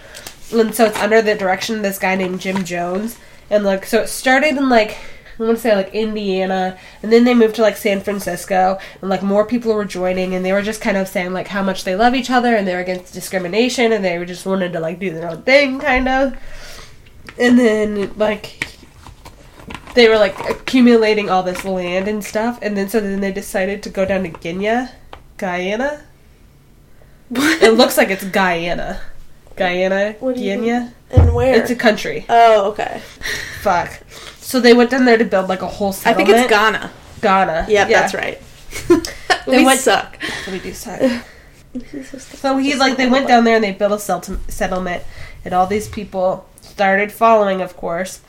and so it's under the direction of this guy named Jim Jones. And like, so it started in like I want to say like Indiana, and then they moved to like San Francisco, and like more people were joining, and they were just kind of saying like how much they love each other, and they're against discrimination, and they were just wanted to like do their own thing, kind of. And then like they were like accumulating all this land and stuff, and then so then they decided to go down to Guyana, Guyana. It looks like it's Guyana, Guyana, What Guyana. And where? It's a country. oh, okay. Fuck. So they went down there to build like a whole settlement. I think it's Ghana. Ghana. Yep, Yeah. that's right. They we went- suck. We do suck. So he like they went down there and they built a settlement, and all these people started following, of course.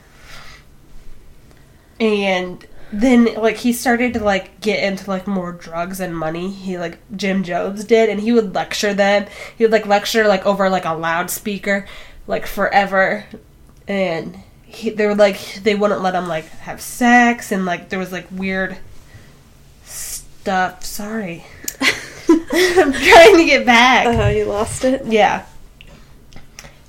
And then like he started to like get into like more drugs and money. He like Jim Jones did, and he would lecture them. He would like lecture like over like a loudspeaker, like forever, and he, they were like they wouldn't let him like have sex, and like there was like weird stuff. Sorry. I'm trying to get back. Oh, you lost it. Yeah.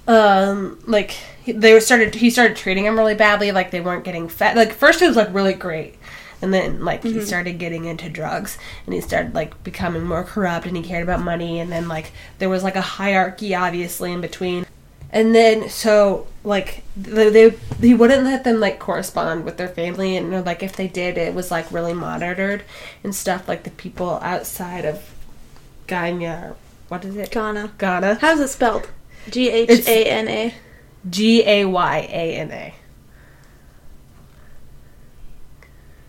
Um, like they were started. He started treating him really badly. Like they weren't getting fed. Like first it was like really great, and then like he started getting into drugs, and he started like becoming more corrupt, and he cared about money, and then like there was like a hierarchy obviously in between. And then so like they, they he wouldn't let them like correspond with their family, and like if they did, it was like really monitored and stuff. Like the people outside of Ghana, what is it? Ghana. Ghana. How's it spelled? G H A N A. G A Y A N A.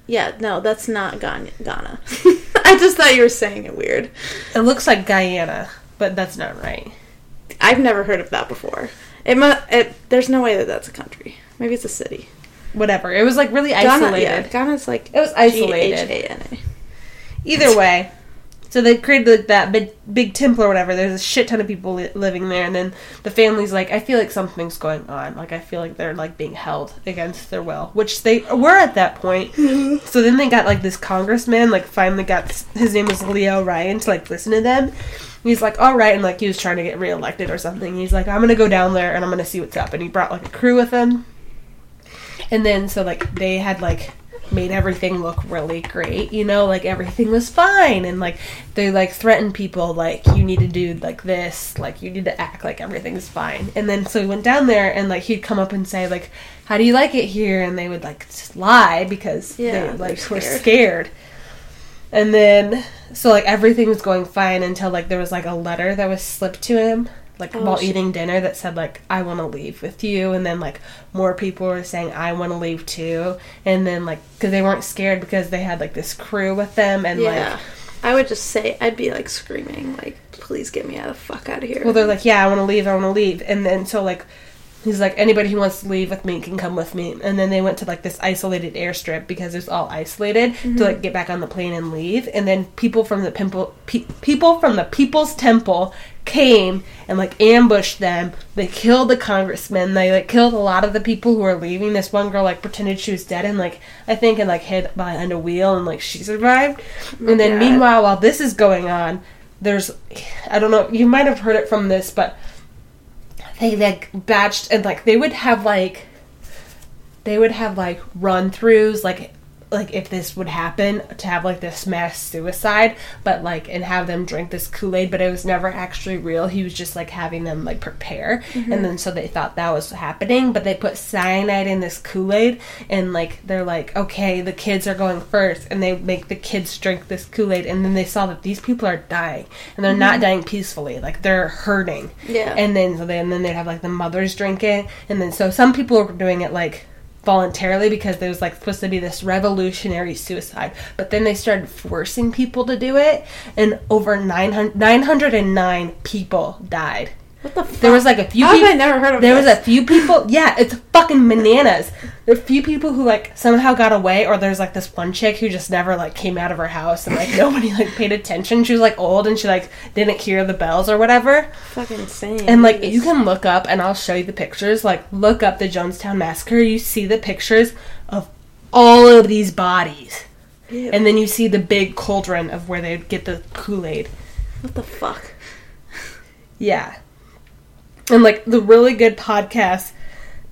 Yeah, no, that's not Ghana. I just thought you were saying it weird. It looks like Guyana, but that's not right. I've never heard of that before. It mu- it, There's no way that that's a country. Maybe it's a city. whatever. It was like really Ghana, isolated. yeah, Ghana's like It was isolated. G-H-A-N-A. Either way, so they created like, that big, big temple or whatever. There's a shit ton of people li- living there, and then the family's like, I feel like something's going on. Like I feel like they're like being held against their will, which they were at that point. Mm-hmm. so then they got like this congressman, like finally got his name was Leo Ryan to like listen to them. He's like, all right, and like he was trying to get reelected or something. He's like, I'm gonna go down there and I'm gonna see what's up, and he brought like a crew with him. And then so like they had like made everything look really great, you know, like everything was fine and like they like threatened people like you need to do like this, like you need to act like everything's fine. And then so we went down there and like he'd come up and say like how do you like it here and they would like just lie because Yeah, they like were scared. scared. And then so like everything was going fine until like there was like a letter that was slipped to him like Oh, while shit. eating dinner that said like I want to leave with you and then like more people were saying I want to leave too and then like cuz they weren't scared because they had like this crew with them and Yeah. like I would just say I'd be like screaming, like, please get me out of the fuck out of here. well they're like yeah I want to leave I want to leave and then so like he's like anybody who wants to leave with me can come with me. And then they went to like this isolated airstrip because it's all isolated to mm-hmm. like get back on the plane and leave. And then people from the pimple pe- people from the people's temple came and like ambushed them. They killed the congressman they like killed a lot of the people who were leaving. This one girl like pretended she was dead and like i think and like hid behind a wheel and like she survived. And then God. meanwhile while this is going on there's i don't know you might have heard it from this but they like batched and like they would have like they would have like run throughs like like if this would happen to have like this mass suicide but like and have them drink this kool-aid but it was never actually real. He was just like having them like prepare. Mm-hmm. And then so they thought that was happening but they put cyanide in this kool-aid and like they're like okay the kids are going first. And they make the kids drink this kool-aid and then they saw that these people are dying and they're not mm-hmm. dying peacefully like they're hurting. Yeah. and then so they, and then they'd have like the mothers drink it and then so some people were doing it like voluntarily because there was like supposed to be this revolutionary suicide. But then they started forcing people to do it and over 900, 909 people died what the fuck? there was like a few How have people I never heard of there was a few people yeah it's fucking bananas there are a few people who like somehow got away or there's like this one chick who just never like came out of her house and like nobody like paid attention she was like old and she like didn't hear the bells or whatever fucking insane. and like you can look up and I'll show you the pictures. Like look up the Jonestown massacre. You see the pictures of all of these bodies. Ew. And then you see the big cauldron of where they'd get the Kool-Aid. what the fuck? Yeah. And like the really good podcast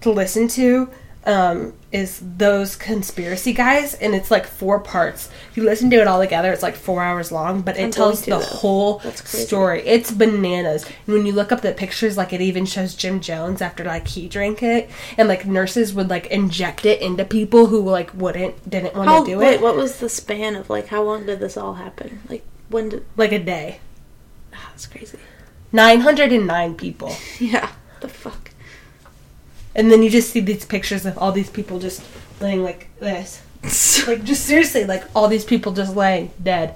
to listen to um, is those conspiracy guys, and it's like four parts. If you listen to it all together, it's like four hours long, but it I'm tells the whole story. It's bananas. And when you look up the pictures, like it even shows Jim Jones after like he drank it, and like nurses would like inject it into people who like wouldn't didn't want How, to do wait, it, what was the span of like how long did this all happen? Like when did? like a day. ah, that's crazy. Nine hundred and nine people. Yeah. The fuck. And then you just see these pictures of all these people just laying like this. Like, just seriously, like all these people just laying dead.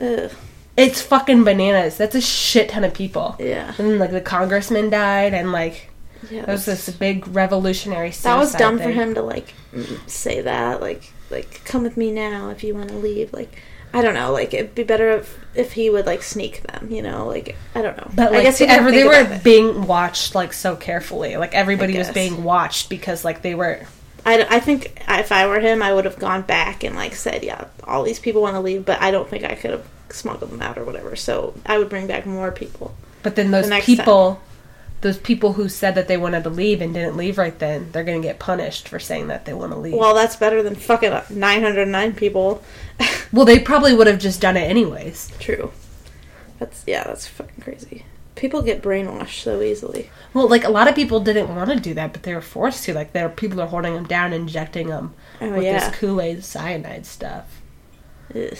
Ugh. It's fucking bananas. That's a shit ton of people. Yeah. And then, like, the congressman died, and, like, Yeah. there was this big revolutionary that was dumb for him to like say that. Like, like come with me now if you want to leave. Like, I don't know. Like, it'd be better if if he would like sneak them. You know. Like, I don't know. But, like, I guess he ever, they were being watched, like, so carefully. Like, everybody was being watched because, like, they were. I, I think if I were him, I would have gone back and like said, yeah, all these people want to leave, but I don't think I could have smuggled them out or whatever. So I would bring back more people. But then those The people. Those people who said that they wanted to leave and didn't leave right then, they're gonna get punished for saying that they want to leave. Well, that's better than fucking 909 people. Well, they probably would have just done it anyways. True. That's yeah, that's fucking crazy. People get brainwashed so easily. Well, like a lot of people didn't want to do that, but they were forced to. Like, there people are holding them down, injecting them Oh with yeah. this Kool Aid cyanide stuff. Ugh.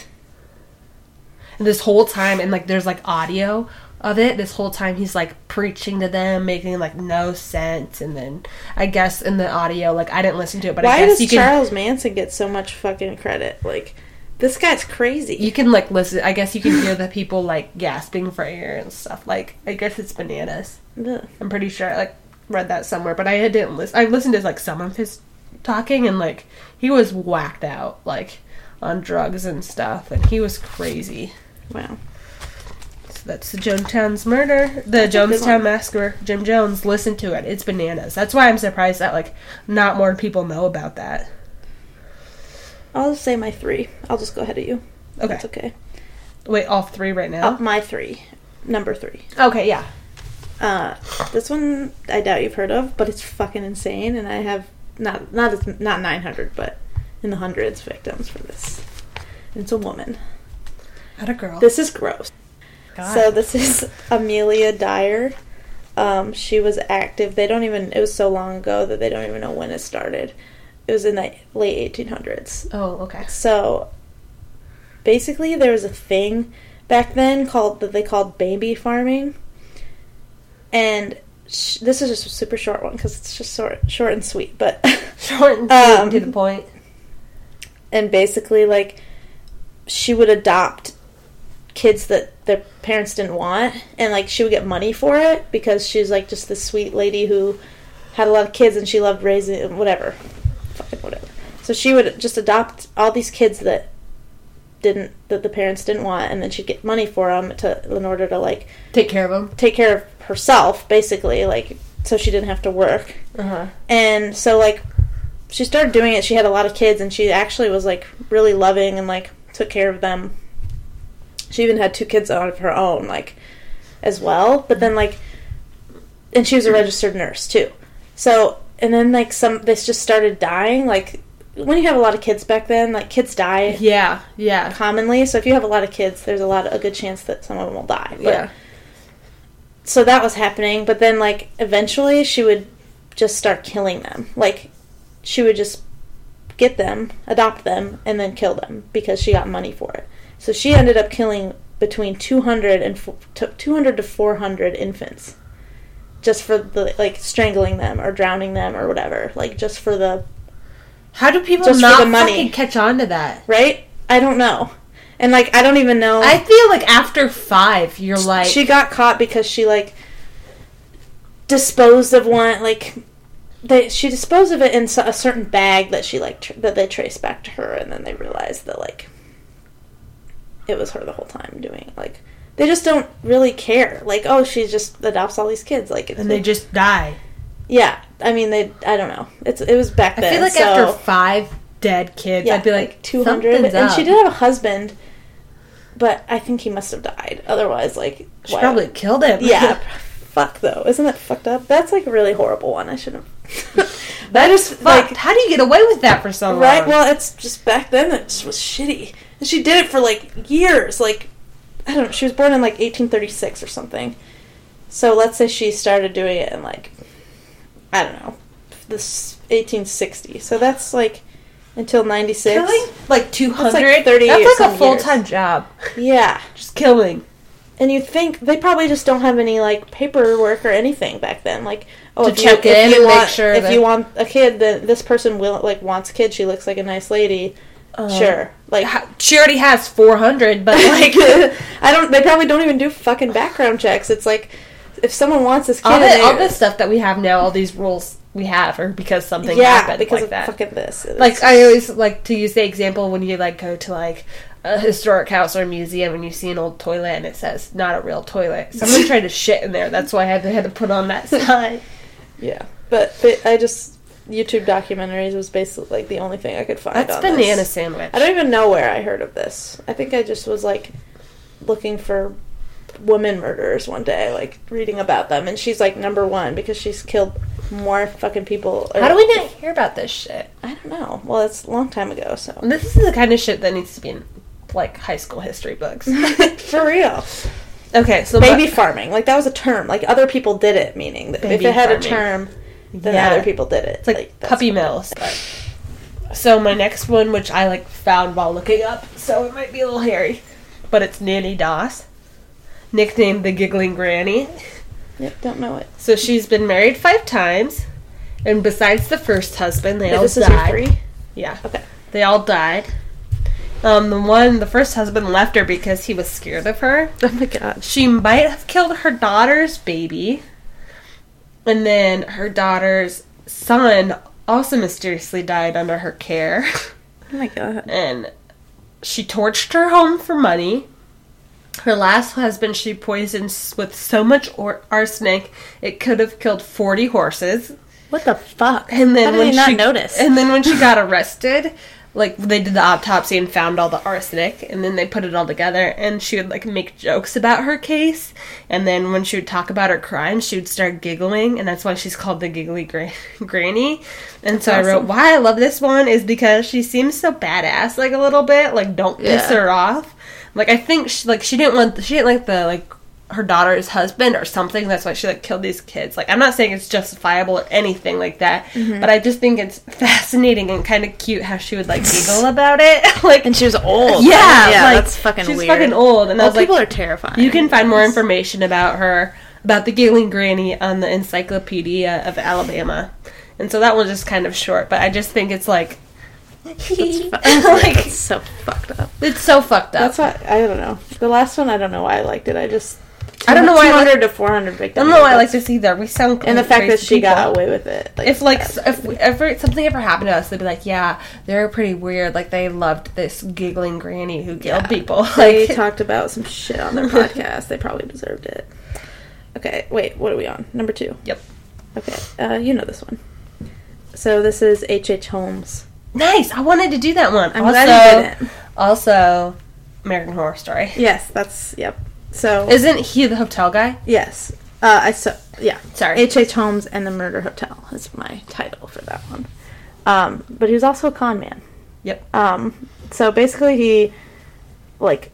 And this whole time, and like, there's like audio of it. This whole time, he's like preaching to them, making like no sense. And then I guess in the audio, like I didn't listen to it, but I Why guess does you can Charles Manson get so much fucking credit? Like, this guy's crazy. you can like listen. I guess you can hear the people like gasping for air and stuff. Like I guess it's bananas. Ugh. I'm pretty sure I like read that somewhere, but I didn't listen. I listened to like some of his talking, and like he was whacked out, like on drugs and stuff, and he was crazy. Wow. That's the Jonestown's murder, the good Jonestown massacre. Jim Jones, listen to it. It's bananas. That's why I'm surprised that like not more people know about that. I'll just say my three. I'll just go ahead of you. Okay. That's okay. Wait, all three right now. Oh, my three. Number three. okay, yeah. Uh, this one I doubt you've heard of, but it's fucking insane, and I have not not as not 900, but in the hundreds victims for this. And it's a woman. Had a girl. This is gross. God. So this is Amelia Dyer. Um, she was active. They don't even. It was so long ago that they don't even know when it started. It was in the late 1800s. oh, okay. So basically, there was a thing back then called that they called baby farming, and sh- this is just a super short one because it's just short, short and sweet. But Short and Um, to the point. and basically, like she would adopt kids that their parents didn't want, and like she would get money for it because she's like just this sweet lady who had a lot of kids and she loved raising whatever, fucking whatever. So she would just adopt all these kids that didn't that the parents didn't want, and then she'd get money for them to in order to like Take care of them. take care of herself, basically, like so she didn't have to work. Uh huh. And so like she started doing it. She had a lot of kids and she actually was like really loving and like took care of them. She even had two kids out of her own like as well. But then like and she was a registered nurse too. So and then like some this just started dying like when you have a lot of kids back then, like kids die Yeah, yeah, commonly. So if you have a lot of kids, there's a lot of a good chance that some of them will die. But yeah. so that was happening but then like eventually she would just start killing them like she would just get them adopt them and then kill them because she got money for it so she ended up killing between 200 and to 200 to 400 infants just for the like strangling them or drowning them or whatever like just for the How do people Just for not the money. fucking catch on to that? right i don't know and like i don't even know I feel like after five, you're like, she got caught because she like disposed of one like they she disposed of it in a certain bag that she like tr- that they traced back to her and then they realized that like it was her the whole time doing like they just don't really care like oh she just adopts all these kids like and they just die. yeah i mean they i don't know it's it was back I feel like so, after five dead kids, yeah, I'd be like, 200 something's and she did have a husband but i think he must have died otherwise like She why- probably killed him. Yeah. Fuck though. Isn't that fucked up? That's like a really horrible one. I should have. that is like how do you get away with that for so long? right. Well, it's just back then it just was shitty, and she did it for like years. Like I don't know. She was born in like 1836 or something. So let's say she started doing it in like I don't know this 1860. So that's like until 96. killing like two hundred. like 30 That's like a full time job. Yeah. Just killing. And you think they probably just don't have any like paperwork or anything back then, like oh, To if check you, in if you and make want, sure if that- you want a kid, then this person will like wants a kid. She looks like a nice lady. Uh-huh. sure, like She already has four hundred, but like I don't. They probably don't even do fucking background checks. It's like if someone wants this kid, all, the, all this stuff that we have now, all these rules we have, are because something yeah, happened because like of that. fucking this. It's- like I always like to use the example when you like go to like a historic house or a museum and you see an old toilet and it says not a real toilet. Someone tried to shit in there. That's why I had to, had to put on that sign. yeah, but, but I just YouTube documentaries was basically like the only thing I could find. That's banana this. sandwich. I don't even know where I heard of this. I think I just was like looking for women murderers one day, like reading about them, and she's like number one because she's killed more fucking people. or- How do we not hear about this shit? I don't know. Well, it's a long time ago, so This is the kind of shit that needs to be in like high school history books. for real. Okay, so Baby farming, like that was a term. Like other people did it, meaning that if it had farming. a term, then Yeah. other people did it. It's like, that's puppy mills. So my next one, which I like found while looking up, so it might be a little hairy, but it's Nanny Doss, nicknamed the Giggling Granny. Yep, don't know it. So she's been married five times, and besides the first husband, they all this is your died. three. Yeah, Okay. they all died. Um, the one, the first husband left her because he was scared of her. Oh my god. She might have killed her daughter's baby. And then her daughter's son also mysteriously died under her care. Oh my god. and she torched her home for money. Her last husband she poisoned with so much or- arsenic it could have killed 40 horses. What the fuck? And then How did when he not she notice? and then when she got arrested, like they did the autopsy and found all the arsenic, and then they put it all together, and she would like make jokes about her case, and then when she would talk about her crimes, she would start giggling, and that's why she's called the giggly gra- granny. And so I wrote, why I love this one is because she seems so badass, like a little bit, like don't piss Yeah. her off. Like I think she like she didn't want she didn't like the like her daughter's husband or something. That's why she like killed these kids. Like I'm not saying it's justifiable or anything like that, Mm-hmm. but I just think it's fascinating and kind of cute how she would like giggle about it. like and she was old. yeah, yeah, like, that's fucking she's weird. fucking old, and I Old was like, people are terrifying. you can find more information about her about the giggling granny on the Encyclopedia of Alabama. And so that one's just kind of short, but I just think it's like, That's like so fucked up. it's so fucked up. That's why I don't know. The last one, I don't know why I liked it. I just I don't know why I like- 200 to 400 victims. I don't know why I like this either. We sound and the fact that she got away with it. if like if ever something ever happened to us, they'd be like, "Yeah, they're pretty weird. Like they loved this giggling granny who killed Yeah. people." they talked about some shit on their podcast. They probably deserved it. Okay, wait. What are we on? Number two. Yep. Okay, uh, you know this one. So this is H. H. Holmes. nice. I wanted to do that one. I'm also, glad you didn't. also, American Horror Story. Yes, that's yep. So Isn't he the hotel guy? yes, uh, I saw. Yeah, Sorry. H. H. Holmes and the Murder Hotel is my title for that one. Um, but he was also a con man. Yep. Um, so basically, he like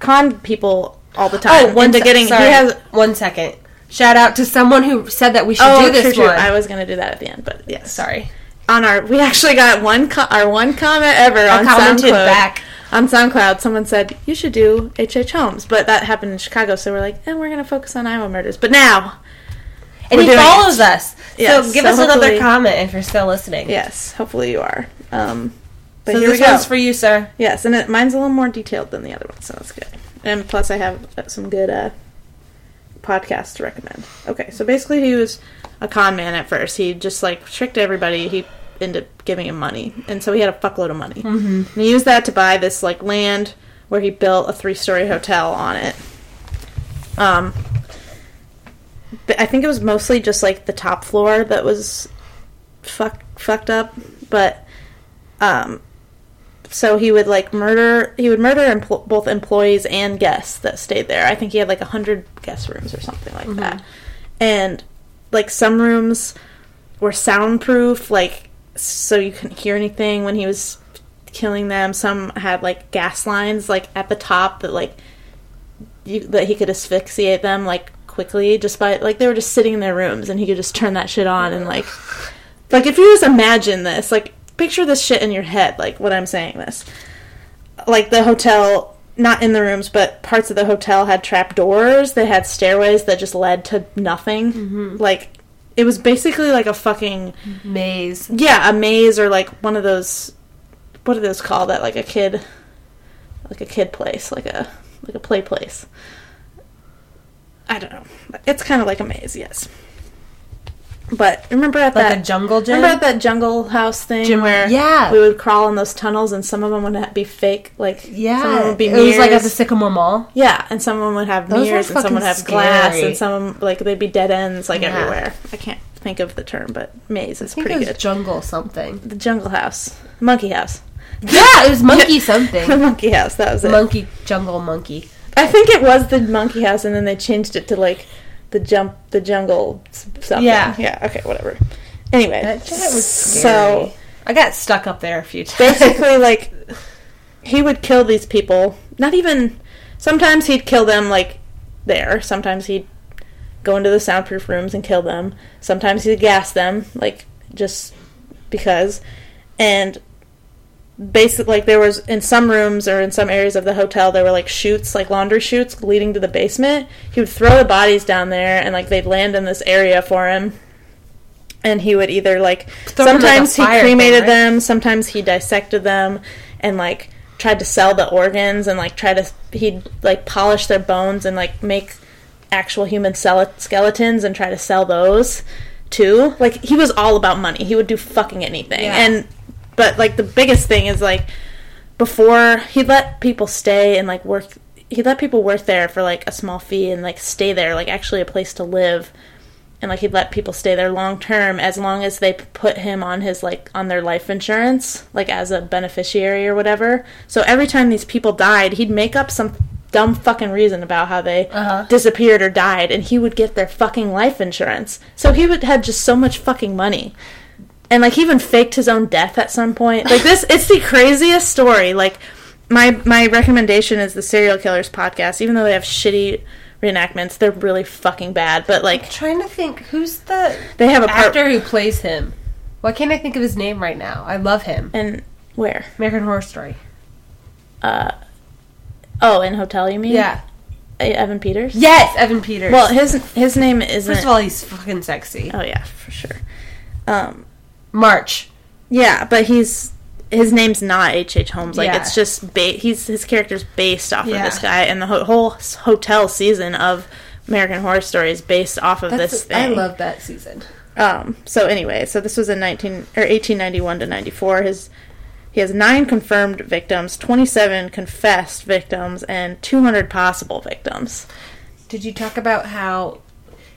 con people all the time. Oh, one into getting. Sorry, He has. one second. Shout out to someone who said that we should Oh, do this true, true. one. I was gonna do that at the end, but yes. Sorry. On our, we actually got one co- our one comment ever I on SoundCloud. back. On SoundCloud, someone said you should do H.H. H. Holmes, but that happened in Chicago, so we're like, and we're gonna focus on Iowa murders. But now, And he follows it. us. Yes, so give so us another comment if you're still listening. yes, hopefully you are. Um, but So here this we go. one's for you, sir. Yes, and it, mine's a little more detailed than the other one, so that's good. And plus, I have uh, some good uh, podcasts to recommend. Okay, so basically, he was a con man at first. He just like tricked everybody. He ended up giving him money, and so he had a fuckload of money. Mm-hmm. And he used that to buy this like land where he built a three-story hotel on it. Um, but I think it was mostly just like the top floor that was fuck, fucked up, but um so he would like murder he would murder empl- both employees and guests that stayed there i think he had like 100 guest rooms or something like that and like some rooms were soundproof like so you couldn't hear anything when he was killing them. Some had like gas lines like at the top that like you, that he could asphyxiate them like quickly just by like they were just sitting in their rooms and he could just turn that shit on and like like if you just imagine this like picture this shit in your head like what i'm saying this. Like the hotel not in the rooms but parts of the hotel had trap doors. They had stairways that just led to nothing. Mm-hmm. Like it was basically like a fucking Maze. yeah a maze or like one of those what are those called that like a kid like a kid place like a like a play place. I don't know. It's kind of like a maze yes but remember at Like that a jungle gym? remember at that jungle house thing Gym- where yeah. we would crawl in those tunnels and some of them would be fake like yeah, some of them yeah. would be It was like at the Sycamore Mall. yeah and some of them would have Those mirrors and some would have fucking glass and some like they'd be dead ends like Yeah. everywhere i can't think of the term but maze is I think pretty it was good jungle something. the jungle house monkey house Yeah, it was monkey something. the monkey house. That was it. monkey jungle monkey. I think it was the monkey house, and then they changed it to like the jump, the jungle something. Yeah. yeah. Okay, whatever. Anyway, That was so scary. I got stuck up there a few times. basically, like he would kill these people. Not even. Sometimes he'd kill them like there. Sometimes he'd go into the soundproof rooms and kill them. Sometimes he'd gas them, like just because. And basically like there was in some rooms or in some areas of the hotel there were like chutes like laundry chutes leading to the basement he would throw the bodies down there and like they'd land in this area for him and he would either like Throw sometimes he cremated thing, right? them sometimes he dissected them and like tried to sell the organs and like try to he'd like polish their bones and like make actual human skeletons and try to sell those too. Like he was all about money. He would do fucking anything. Yeah. And but like the biggest thing is like before he'd let people stay and like work he'd let people work there for like a small fee and like stay there like actually a place to live. And like he'd let people stay there long term as long as they put him on his like on their life insurance like as a beneficiary or whatever. So every time these people died he'd make up some dumb fucking reason about how they Uh-huh. disappeared or died and he would get their fucking life insurance. So he would had just so much fucking money and like he even faked his own death at some point like this it's the craziest story like my my recommendation is the serial killers podcast even though they have shitty reenactments they're really fucking bad but like trying to think who's the they have a part actor who plays him. Why can't I think of his name right now? I love him. and where American Horror Story. uh oh in hotel you mean Yeah. Uh, evan peters Yes, Evan Peters. well his his name isn't first of all, he's fucking sexy. oh yeah for sure um March. yeah but he's his name's not H. H. Holmes. Like Yeah. it's just ba- he's his character's based off Yeah. of this guy, and the ho- whole hotel season of American Horror Story is based off of this thing. I love that season. Um. So anyway, so this was in nineteen or eighteen ninety one to ninety four. His he has nine confirmed victims, twenty seven confessed victims, and two hundred possible victims. Did you talk about how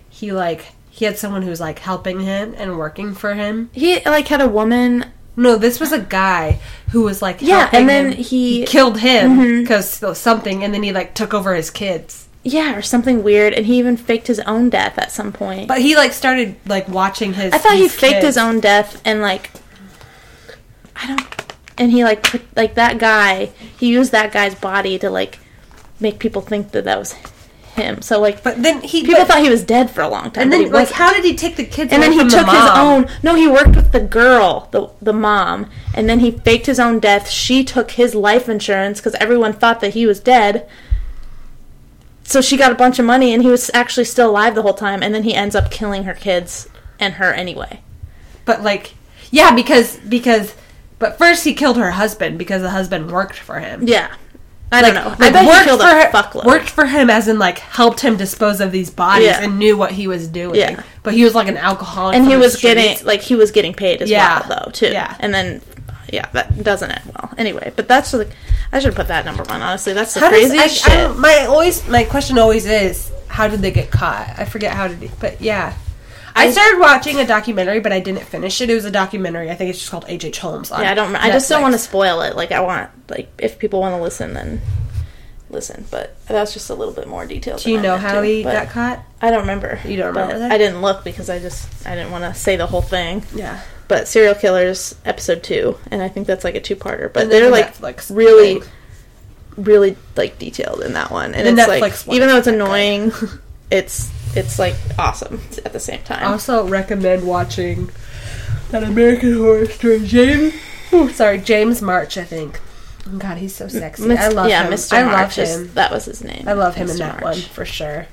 he like he had someone who was like helping him and working for him? He like had a woman. No, this was a guy who was like Yeah, and then him. he- killed him mm-hmm. because something, and then he like took over his kids. Yeah, or something weird, and he even faked his own death at some point. But he like started like watching his. I thought he faked kids. his own death and like I don't and he like put, like that guy he used that guy's body to like make people think that that was him. So like But then he people but- thought he was dead for a long time. And then like, how did he take the kids? and then he from the took his own. No, he worked with the girl, the the mom, and then he faked his own death. She took his life insurance because everyone thought that he was dead. So she got a bunch of money, and he was actually still alive the whole time. And then he ends up killing her kids and her anyway. But like, yeah, because because. But first, he killed her husband because the husband worked for him. Yeah, I like, don't know. I like, bet he worked killed for a her, fuckload. Worked for him as in like helped him dispose of these bodies Yeah. and knew what he was doing. Yeah. But he was like an alcoholic, and he was getting like he was getting paid as Yeah. well though too. Yeah. and then yeah, that doesn't end well. Anyway, but that's like I should put that number one. Honestly, that's the How craziest I- I shit. my always my question always is how did they get caught? I forget how did, they, but yeah. I, I- started watching a documentary, but I didn't finish it. It was a documentary. I think it's just called H. H. Holmes. On yeah, I don't. I just don't want to spoil it. Like I want like if people want to listen, then listen. But that's just a little bit more detailed. Do you know how he got caught? I don't remember. You don't remember that? I didn't look because I just I didn't want to say the whole thing. Yeah. But serial killers episode two, and I think that's like a two parter. But And they're like Netflix really. thing. really like detailed in that one, and The it's Netflix like one even though it's annoying, it's it's like awesome at the same time. I also recommend watching that American Horror Story. James, oh, sorry, James March. I think. Oh, God, he's so sexy. Mis- I love yeah, him. Mr. I March love is- that was his name. I love him in that March. one for sure.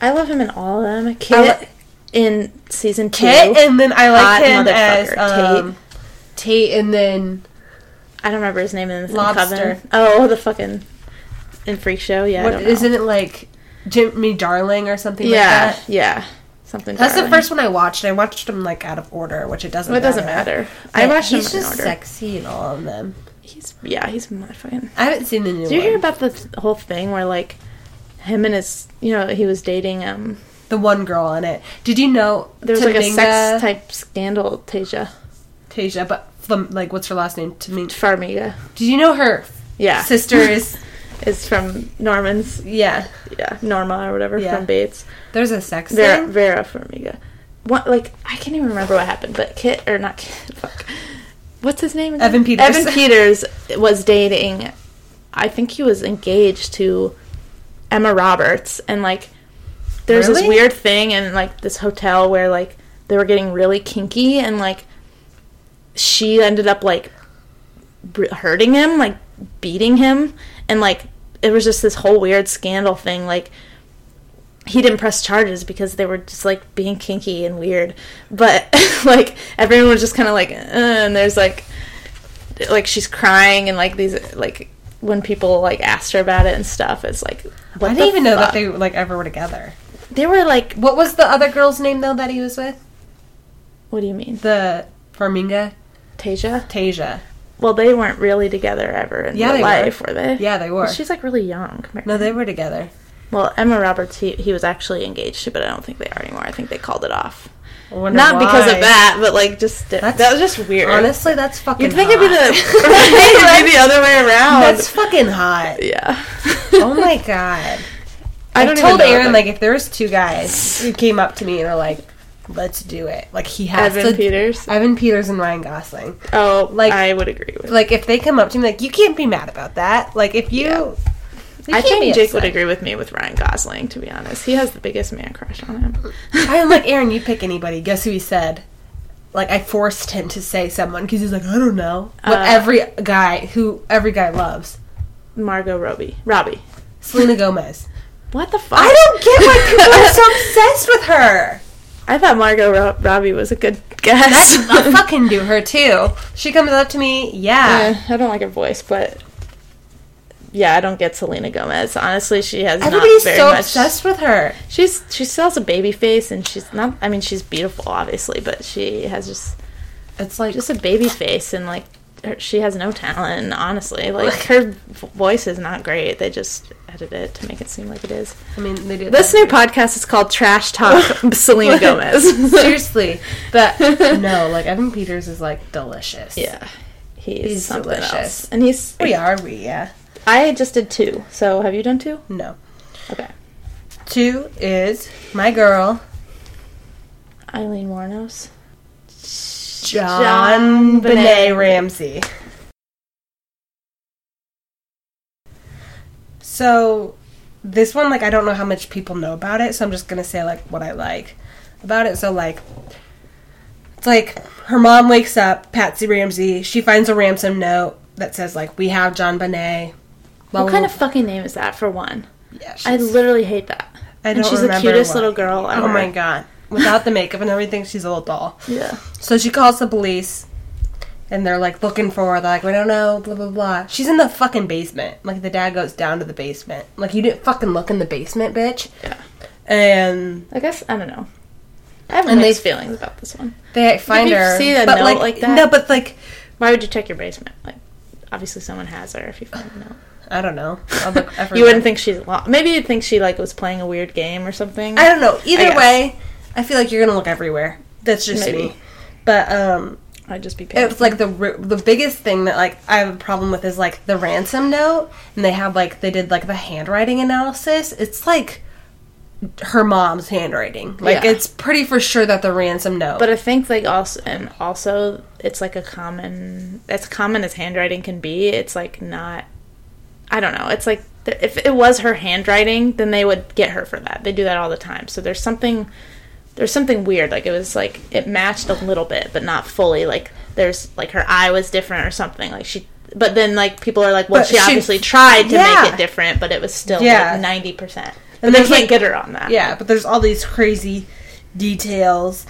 I love him in all of them. Kit li- in season two. Kit, and then I like him as um, Tate, and then I don't remember his name in the Lobster. Coven. Oh, the fucking in Freak Show. Yeah, I don't know. isn't it like Jimmy Darling or something Yeah, like that? yeah, Yeah. something. That's the first one I watched. I watched them like out of order, which it doesn't. Well, it doesn't matter. I watched He's in just order. sexy in all of them. He's yeah, he's motherfucking. I haven't seen the new Did you one. hear about the th- whole thing where like him and his, you know, he was dating um. the one girl in it? Did you know There was like a sex type scandal, Taissa Taissa, but like what's her last name? To me, Farmiga. did you know her Yeah, sister is? Is from Norman's. yeah, Yeah, Norma or whatever Yeah. from Bates. there's a sex Vera thing. Vera Farmiga. What like I can't even remember what happened, but Kit or not Kit. Fuck. What's his name? again? Evan Peters. Evan Peters was dating. I think he was engaged to Emma Roberts, and like there's this Really? weird thing in like this hotel where like they were getting really kinky, and like she ended up like br- hurting him, like beating him, and like it was just this whole weird scandal thing, like he didn't press charges because they were just like being kinky and weird but like everyone was just kind of like uh, and there's like like she's crying and like these like when people like asked her about it and stuff it's like what I didn't even know that fuck? they like ever were together. they were like What was the other girl's name though that he was with? What do you mean? The Farmiga, Taissa? Taissa. Well, they weren't really together ever in Yeah, real they were. life, were. they? Yeah, they were. She's like really young. No, they were together. Well, Emma Roberts, he, he was actually engaged to, but I don't think they are anymore. I think they called it off. Not because of that, but like just That's- that was just weird. Honestly, that's fucking. you'd think it'd be the hot. it'd be the other way around. That's fucking hot. yeah. Oh my god. I I, don't told even know Aaron that- like if there was two guys who came up to me and were like, "Let's do it," like he has Evan to. Peters. Evan Peters and Ryan Gosling. Oh, Like- I would agree with. Like if they come up to me like, "You can't be mad about that." Like if you, Yeah. you I think Jake would agree with me with Ryan Gosling. To be honest, he has the biggest man crush on him. I'm like Aaron. You pick anybody. Guess who he said? Like I forced him to say someone because he's like, I don't know. What Uh, every guy who every guy loves, Margot Robbie. Robbie. Selena Gomez. What the fuck? I don't get why people are so obsessed with her. I thought Margot Ro- Robbie was a good guess. I fucking do her too. She comes up to me, yeah. I don't like her voice, but yeah, I don't get Selena Gomez. Honestly, she has Everybody's not very so much. obsessed with her. She's she still has a baby face, and she's not. I mean, she's beautiful, obviously, but she has just It's like just a baby face, and like her, she has no talent. Honestly, like her voice is not great. They just edit it to make it seem like it is. I mean, they do This new podcast is called Trash Talk Selena Gomez. seriously, but no, like Evan Peters is like delicious. yeah, he's, He's something delicious. else, and he's. we are we yeah. I just did two. So have you done two? No, Okay. two is my girl Aileen Wuornos. John, JonBenét. Ramsey. So this one, like, I don't know how much people know about it, so I'm just gonna say like what I like about it. So like, it's like her mom wakes up, Patsy Ramsey. She finds a ransom note that says like, "We have JonBenét." Blah, What kind of fucking name is that for one? Yeah, I literally hate that. I don't and she's the cutest what. little girl ever. Oh my god! Without the makeup and everything, she's a little doll. Yeah. So she calls the police, and they're like looking for her. They're like, we don't know, blah blah blah. She's in the fucking basement. Like the dad goes down to the basement. Like you didn't fucking look in the basement, bitch. Yeah. And I guess I don't know. I have And they- mixed feelings about this one. they find you her. see a but note like, like that? No, but like Why would you check your basement? Like, obviously someone has her. If you find a note, I don't know. You wouldn't think she's lo- maybe you'd think she like was playing a weird game or something. I don't know. Either guess. way, I feel like you're gonna look everywhere. That's just Maybe. me. But um, I'd just be. Paying it's like the the biggest thing that like I have a problem with is like the ransom note, and they have like they did like the handwriting analysis. It's like her mom's handwriting. Like Yeah. it's pretty for sure that the ransom note. But I think like also and also it's like a common as common as handwriting can be. It's like not. I don't know. It's like if it was her handwriting, then they would get her for that. They do that all the time. So there's something there's something weird. Like it was like it matched a little bit, but not fully. Like there's like her eye was different or something. Like she. But then like people are like, well, she, she- obviously tried to Yeah. make it different, but it was still Yeah. like ninety percent. And they can't like- get her on that. yeah, but there's all these crazy details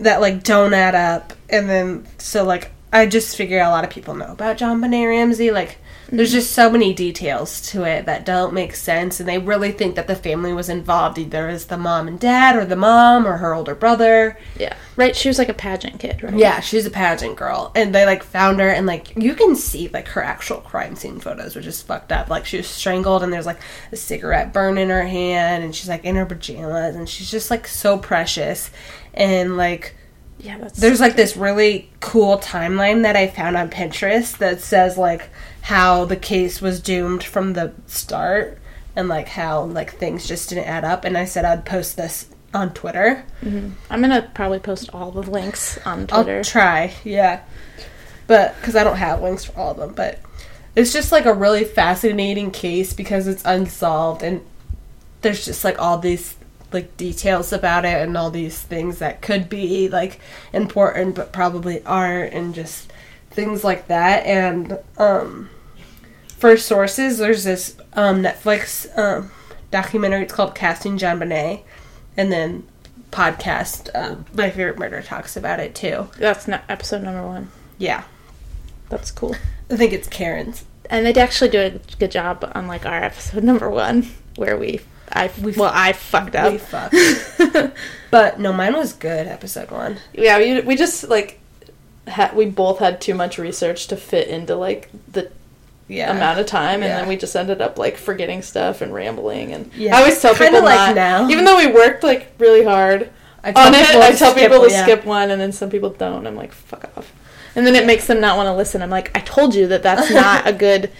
that like don't add up, and then so like I just figure a lot of people know about JonBenét Ramsey. Like there's just so many details to it that don't make sense, and they really think that the family was involved either as the mom and dad, or the mom, or her older brother. yeah. Right. She was like a pageant kid, right? Yeah, she's a pageant girl, and they like found her, and like you can see like her actual crime scene photos, which is fucked up. Like she was strangled, and there's like a cigarette burn in her hand, and she's like in her pajamas, and she's just like so precious, and like Yeah. That's there's like this really cool timeline that I found on Pinterest that says like how the case was doomed from the start, and like how like things just didn't add up, and I said I'd post this on Twitter. Mm-hmm. I'm gonna probably post all the links on twitter I'll try, yeah. But because I don't have links for all of them, but it's just like a really fascinating case because it's unsolved and there's just like all these like details about it and all these things that could be like important but probably aren't and just things like that and um for sources there's this um Netflix um documentary it's called Casting JonBenét and then podcast um, my favorite murder talks about it too That's not episode number one. yeah That's cool. I think it's Karen's And they actually do a good job on like our episode number one, where we I we well, I fucked up. We fucked. but no, mine was good. Episode one. yeah, we we just like ha- we both had too much research to fit into like the Yeah. amount of time, and Yeah. then we just ended up like forgetting stuff and rambling. And Yeah, I always tell kinda people like not, now. even though we worked like really hard I on it, I tell skip people to yeah. skip one, and then some people don't. I'm like, fuck off. And then it makes them not want to listen. I'm like, I told you that that's not a good.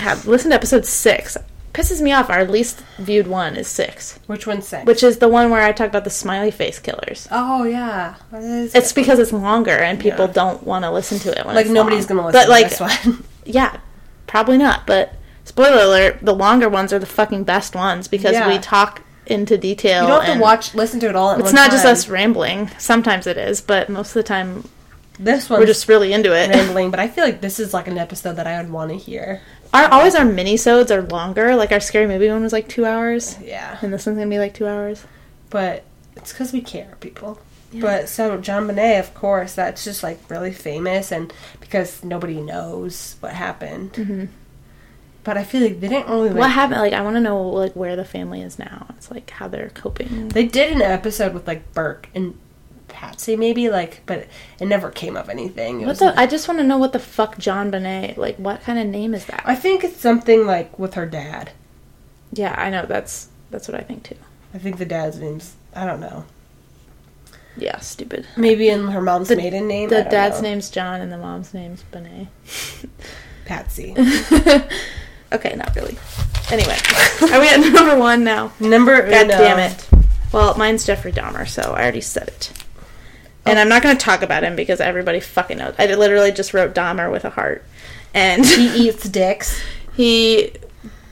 God, listen to episode six. Pisses me off. Our least viewed one is six, Which one's six? which is the one where I talk about the smiley face killers. Oh yeah. It's it? because it's longer and people Yeah. don't want to listen to it. Like nobody's long. gonna listen But like, to this one. yeah, probably not. But spoiler alert: the longer ones are the fucking best ones because Yeah. we talk into detail. you don't have to watch, listen to it all at It's one not just us rambling. Sometimes it is, but most of the time This one's we're just really into it. rambling, but I feel like this is like an episode that I would want to hear. Our always our mini-sodes are longer. Like our scary movie one was like two hours, Yeah. and this one's gonna be like two hours. But it's because we care, people. But so JonBenét, of course, that's just like really famous, and because nobody knows what happened. Mm-hmm. But I feel like they didn't really. Like, What happened? Like I want to know like where the family is now. It's like how they're coping. They did an episode with like Burke and Patsy, maybe like, but it never came of anything. It What the? like- I just want to know what the fuck JonBenét. Like what kind of name is that? I think it's something like with her dad. yeah, I know that's that's what I think too. I think the dad's name's I don't know. Yeah, stupid. Maybe in her mom's The- maiden name. The dad's know. name's John and the mom's name's Bonet. Patsy. okay, not really. Anyway, are we at number one now? Number God uno. damn uh, it. Well, mine's Jeffrey Dahmer, so I already said it. And I'm not going to talk about him because everybody fucking knows. I literally just wrote Dahmer with a heart. And He eats dicks. he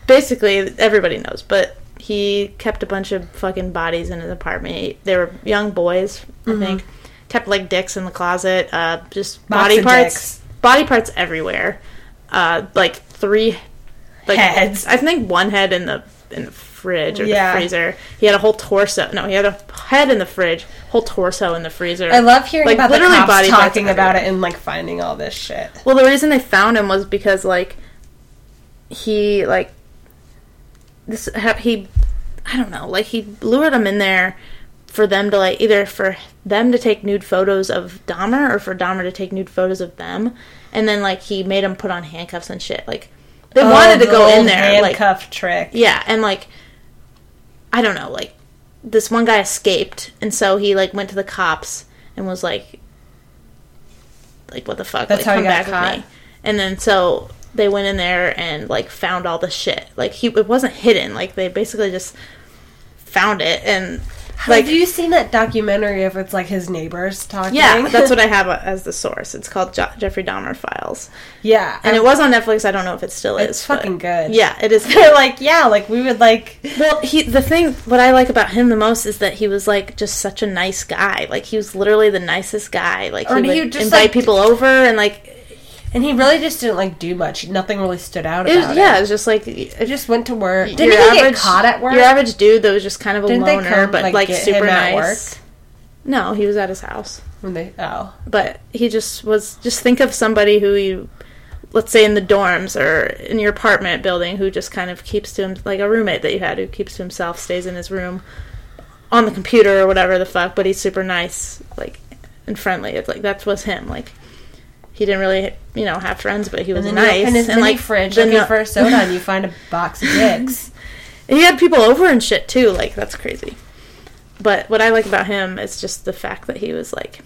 basically everybody knows, but he kept a bunch of fucking bodies in his apartment. He- they were young boys, I think. Kept like dicks in the closet, uh, just Box body parts, dicks. body parts everywhere. Uh, like three, like Heads. I think one head in the in the fridge or Yeah. the freezer. He had a whole torso. No, he had a head in the fridge, whole torso in the freezer. I love hearing Like, about the literally cops body talking about it and like finding all this shit. Well, the reason they found him was because like he like this he I don't know like he lured them in there for them to like either for them to take nude photos of Dahmer or for Dahmer to take nude photos of them, and then like he made them put on handcuffs and shit. Like they oh, wanted to Oh, the go in there like handcuff trick. yeah, and like I don't know, like this one guy escaped, and so he like went to the cops and was like, like what the fuck? That's like, how he come got back with caught? me. And then so they went in there and like found all the shit. Like he it wasn't hidden. Like they basically just found it and Like, have you seen that documentary if it's like his neighbors talking? yeah, that's what I have as the source. It's called jo- Jeffrey Dahmer Files, yeah, and it was on Netflix. I don't know if it still is. It's fucking good. Yeah, it is. They're like, yeah, like we would like. Well, he the thing what I like about him the most is that he was like just such a nice guy. Like he was literally the nicest guy. Like he would he would just, invite like- people over and like And he really just didn't like do much. Nothing really stood out it was, yeah, it it. was just like it just went to work. your Didn't he get caught at work? Your average dude that was just kind of a Didn't loner, come, but like, like, get super nice. work? No, he was at his house. When they oh But he just was just think of somebody who you let's say in the dorms or in your apartment building who just kind of keeps to him like a roommate that you had who keeps to himself, stays in his room on the computer or whatever the fuck, but he's super nice, like and friendly. It's like that was him. Like he didn't really, you know, have friends, but he was and then nice. open his and like fridge looking no- for a soda, and you find a box of dicks. he had people over and shit too. Like that's crazy. But what I like about him is just the fact that he was like,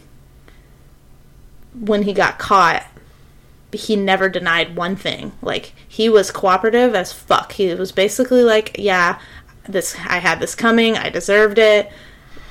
when he got caught, he never denied one thing. Like he was cooperative as fuck. He was basically like, yeah, this I had this coming. I deserved it.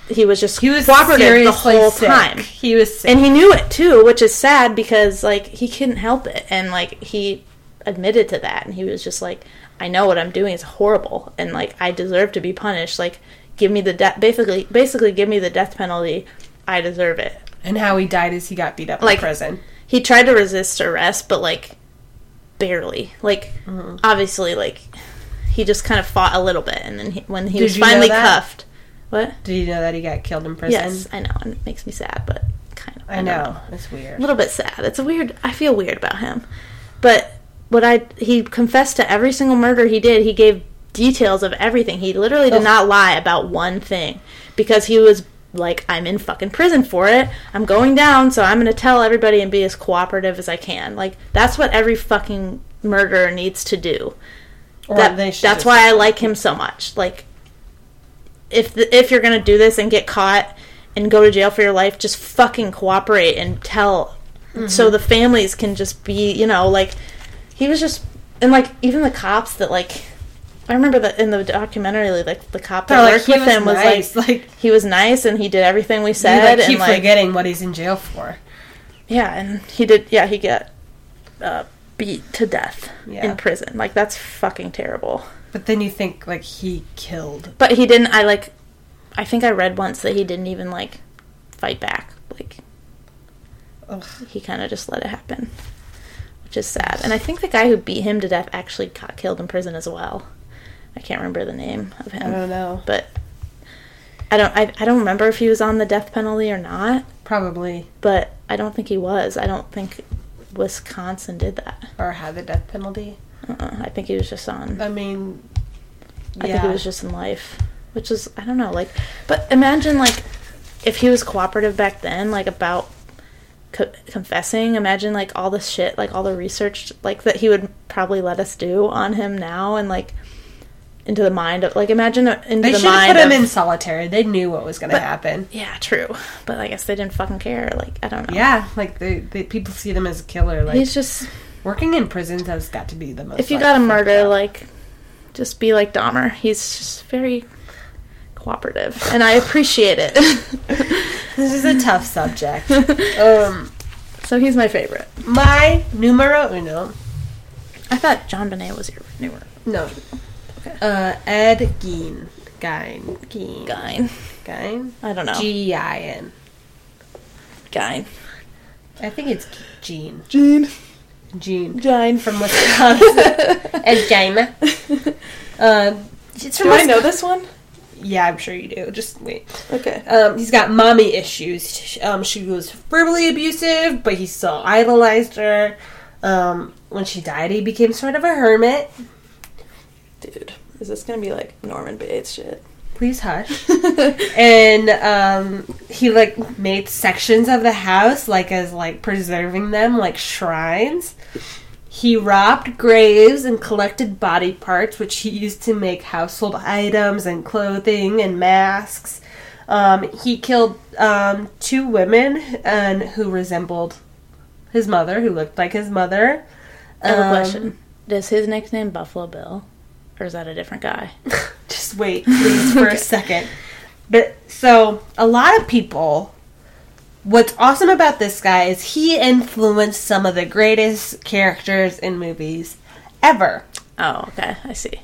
He was just He was cooperative the whole sick. time He was sick. and he knew it too, which is sad because like he couldn't help it, and like he admitted to that, and he was just like, "I know what I'm doing is horrible, and like I deserve to be punished. Like, give me the death. Basically, basically, give me the death penalty. I deserve it." and how he died is he got beat up Like- in prison. He tried to resist arrest, but like barely. Like Mm-hmm. obviously, like he just kind of fought a little bit, and then he, when he Did was finally cuffed, what? Did you know that he got killed in prison? Yes, I know, and it makes me sad, but kind of. I don't know. It's weird. a little bit sad. It's a weird. I feel weird about him, but what I he confessed to every single murder he did. He gave details of everything. He literally did Ugh. not lie about one thing because he was like, I'm in fucking prison for it. I'm going down, so I'm going to tell everybody and be as cooperative as I can. Like, that's what every fucking murderer needs to do. Or That, they should that's why I like him so much. Like, if the, if you're gonna do this and get caught and go to jail for your life, just fucking cooperate and tell, Mm-hmm. so the families can just be, you know, like he was just and like even the cops that like. I remember that in the documentary, like the cop that like, worked he with was him was nice, like, like- he was nice and he did everything we said like, and keep like forgetting what he's in jail for. yeah, and he did. Yeah, he got uh, beat to death Yeah. in prison. Like that's fucking terrible. But then you think like he killed. But he didn't. I like. I think I read once that he didn't even like fight back. Like Ugh. he kind of just let it happen, which is sad. And I think the guy who beat him to death actually got killed in prison as well. I can't remember the name of him. I don't know. But I don't. I, I don't remember if he was on the death penalty or not. Probably But I don't think he was. I don't think Wisconsin did that. or had the death penalty. Uh-uh. I think he was just on. I mean, I yeah. think it was just in life, which is I don't know. Like, but imagine like if he was cooperative back then, like about co- confessing. Imagine like all the shit, like all the research, like that he would probably let us do on him now, and like into the mind of like imagine uh, into They the should have mind put him of, in solitary. They knew what was going to happen. Yeah, true. But I guess they didn't fucking care. Like I don't know. Yeah, like they, they people see them as a killer. Like he's just working in prisons has got to be the most. if you like, got a murder, like just be like Dahmer. He's just very cooperative, and I appreciate it. this is a tough subject. um, so he's my favorite. my numero uno. I thought JonBenét was your newer No. Uh, Ed Gein. Gein. Gein. guy. Gein. I don't know. G I N. guy. I think it's Gene. Gene. Gene. Gene. From Wisconsin. Gein. Um, it's from Do I Wisconsin. know this one? Yeah, I'm sure you do. Just wait. Okay. Um, he's got mommy issues. Um, she was verbally abusive, but he still idolized her. Um, when she died, he became sort of a hermit. Dude, is this gonna be like Norman Bates shit? Please hush. and um, he like made sections of the house like as like preserving them like shrines. He robbed graves and collected body parts, which he used to make household items and clothing and masks. Um, he killed um, two women and who resembled his mother, who looked like his mother. I have a Um, question. Is his nickname Buffalo Bill, or is that a different guy? just wait, please, for Okay. a second. But so a lot of people. What's awesome about this guy is he influenced some of the greatest characters in movies ever. Oh, okay. I see.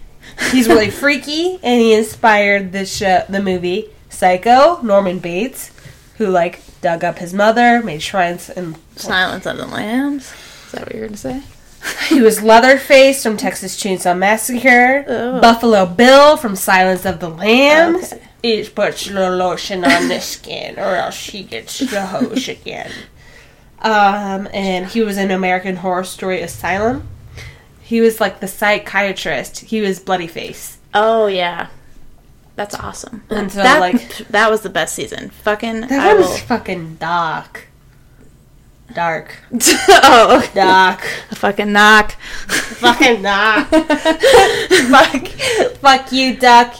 He's really freaky, and he inspired the show, the movie Psycho. Norman Bates, who like dug up his mother, made shrines, and Silence of the Lambs. Is that what you're gonna say? he was Leatherface from Texas Chainsaw Massacre, Oh. Buffalo Bill from Silence of the Lambs. Okay. Each puts a little lotion on the skin, or else she gets the hose again. Um, and he was in American Horror Story Asylum. He was like the psychiatrist. He was Bloody Face. Oh yeah, that's awesome. And so, that like- that was the best season. Fucking That I was will. fucking dark. Dark. oh, okay. Dark. A fucking knock. fucking dark. fuck. Fuck you, duck.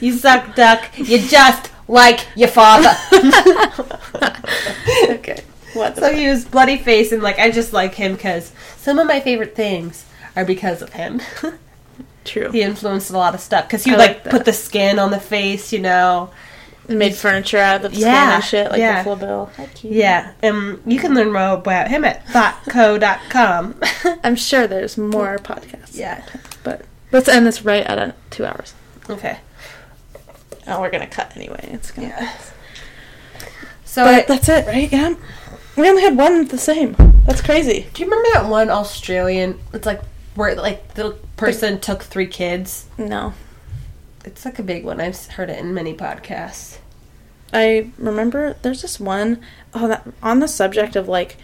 You suck, duck. You just like your father. okay. What? So he was bloody face, and like I just like him because some of my favorite things are because of him. True. he influenced a lot of stuff because he would, like, like put the skin on the face, you know. And made furniture out of the Yeah, and shit, like yeah. Bill. Cute. Yeah, um, you can learn more about him at thoughtco.com. I'm sure there's more podcasts. yeah. But let's end this right at two hours. Okay. Oh, we're gonna cut anyway. It's gonna. Yeah. So, But I- that's it, right? Yeah. We only had one the same. That's crazy. do you remember that one Australian? It's like where like the person took three kids. No. It's like a big one. I've heard it in many podcasts. I remember there's this one oh that on the subject of like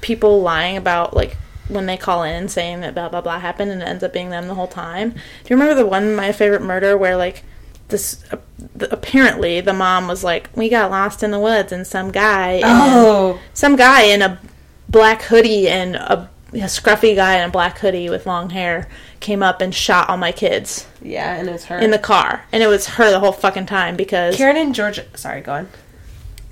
people lying about like when they call in saying that blah blah blah happened and it ends up being them the whole time. Do you remember the one my favorite murder where like this uh, the, apparently the mom was like we got lost in the woods and some guy Oh, some guy in a black hoodie and a, a scruffy guy in a black hoodie with long hair came up and shot all my kids yeah, and it was her. in the car and it was her the whole fucking time because Karen and Georgia. Sorry, go on.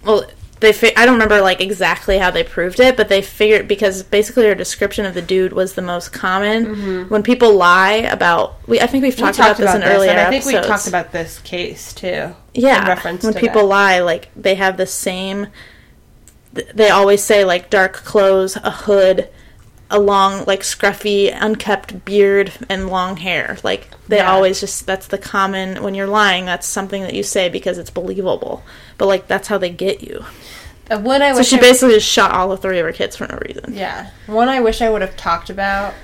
well they fi- I don't remember like exactly how they proved it, but they figured because basically her description of the dude was the most common. Mm-hmm. When people lie about, we I think we've talked, about this in earlier and I think we talked about this case too. yeah, in reference when people that. lie, like they have the same. They always say like dark clothes, a hood, a long like scruffy, unkept beard, and long hair. Like they Yeah. always just that's the common when you're lying. That's something that you say because it's believable. But like that's how they get you. Uh, One I So she I- basically just shot all of three of her kids for no reason. Yeah. One I wish I would have talked about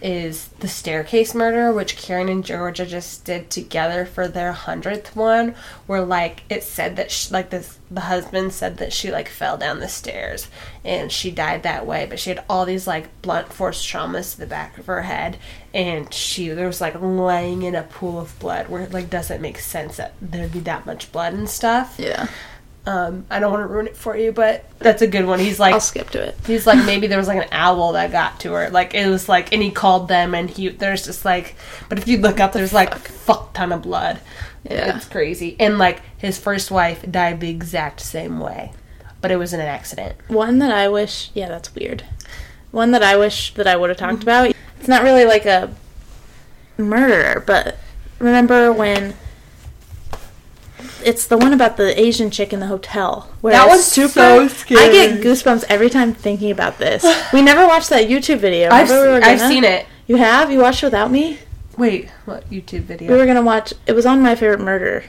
is the staircase murder, which Karen and Georgia just did together for their hundredth one, where like it said that she, like this the husband said that she like fell down the stairs and she died that way, but she had all these like blunt force traumas to the back of her head, and she there was like laying in a pool of blood where it like doesn't make sense that there'd be that much blood and stuff. Yeah. Um, I don't want to ruin it for you, but that's a good one. He's like I'll skip to it. He's like maybe there was like an owl that got to her. Like it was like and he called them and he there's just like but if you look up there's like a fuck ton of blood. Yeah. It's crazy. And like his first wife died the exact same way. But it was in an accident. One that I wish, yeah, that's weird. One that I wish that I would have talked about. It's not really like a murder, but remember when it's the one about the Asian chick in the hotel. Where That it's one's so scary. I get goosebumps every time thinking about this. We never watched that YouTube video. I've, we I've seen it. You have? You watched it without me? Wait, what YouTube video? We were gonna watch. It was on my favorite murder.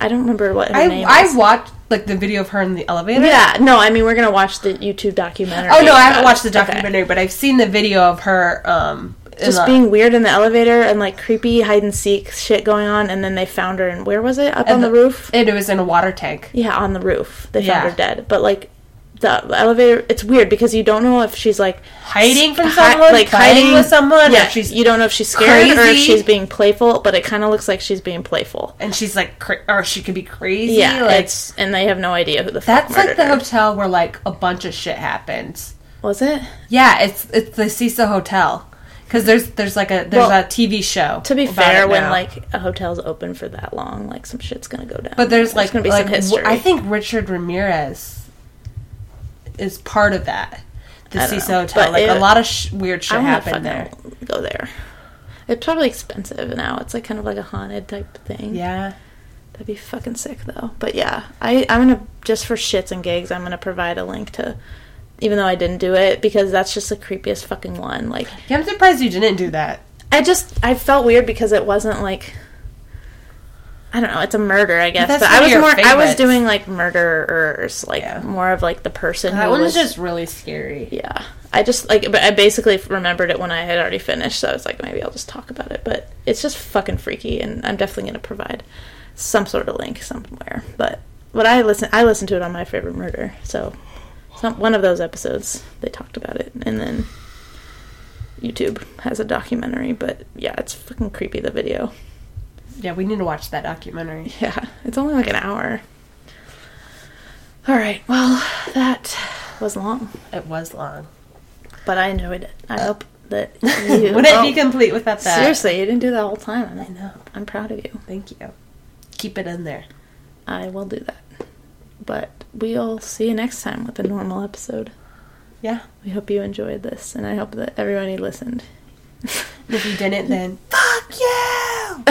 I don't remember what her I name I is. watched like the video of her in the elevator. Yeah, no, I mean we're gonna watch the YouTube documentary. Oh no, I haven't watched the it. Okay. documentary, but I've seen the video of her um Just being weird in the elevator and like creepy hide and seek shit going on, and then they found her and where was it? Up And on the, the- roof? it was in a water tank. Yeah, on the roof. They Yeah. found her dead. But like the elevator, it's weird because you don't know if she's like Hiding from hi- someone, like hiding with someone, Yeah, she's you don't know if she's scared or if she's being playful, but it kind of looks like she's being playful. and she's like, cra- or she could be crazy. Yeah, like, it's and they have no idea who the fuck That's like the her. hotel where like a bunch of shit happens. Was it? Yeah, it's it's the Cecil Hotel because there's there's like a there's Well, a TV show. To be fair, when like a hotel's open for that long, like some shit's gonna go down. but there's like gonna be like, some history. I think Richard Ramirez is part of that. The Cecil Hotel, but like it- a lot of sh- weird shit happened there. Go there. It's probably expensive now. It's like kind of like a haunted type thing. Yeah, That'd be fucking sick though. But yeah, I I'm gonna just for shits and gigs, I'm gonna provide a link to, even though I didn't do it because that's just the creepiest fucking one. Like yeah. I'm surprised you didn't do that. I just I felt weird because it wasn't like. I don't know. It's a murder, I guess. that's But one I was your more. I was doing like murderers, like Yeah. more of like the person. That who one was just really scary. Yeah. I just like, but I basically remembered it when I had already finished, so I was like, maybe I'll just talk about it. But it's just fucking freaky, and I'm definitely gonna provide some sort of link somewhere. But what I listen, I listened to it on my favorite murder, so some one of those episodes they talked about it, and then YouTube has a documentary. But yeah, it's fucking creepy. The video. Yeah, we need to watch that documentary. Yeah, it's only like an hour. All right. Well, that was long, It was long. but I enjoyed it. I hope that you Would it be complete without that? Seriously, you didn't do that whole time. I know. I'm proud of you. Thank you. Keep it in there. I will do that. But we'll see you next time with a normal episode. Yeah. We hope you enjoyed this, and I hope that everybody listened. If you didn't, then fuck you.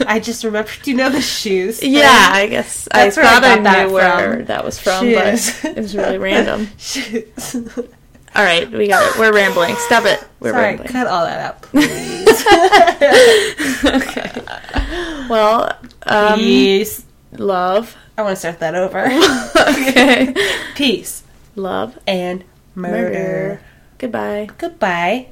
I just remembered. Do you know the shoes? thing? Yeah, I guess That's I where I I, that knew where from. that was from, Shoes. but it was really random. Shoes. All right, we got it. We're rambling. Stop it. We're Sorry, rambling. cut all that out, please. okay. Well, um, Peace. Love. I want to start that over. okay. Peace Love. and murder. Murder. Goodbye. Goodbye.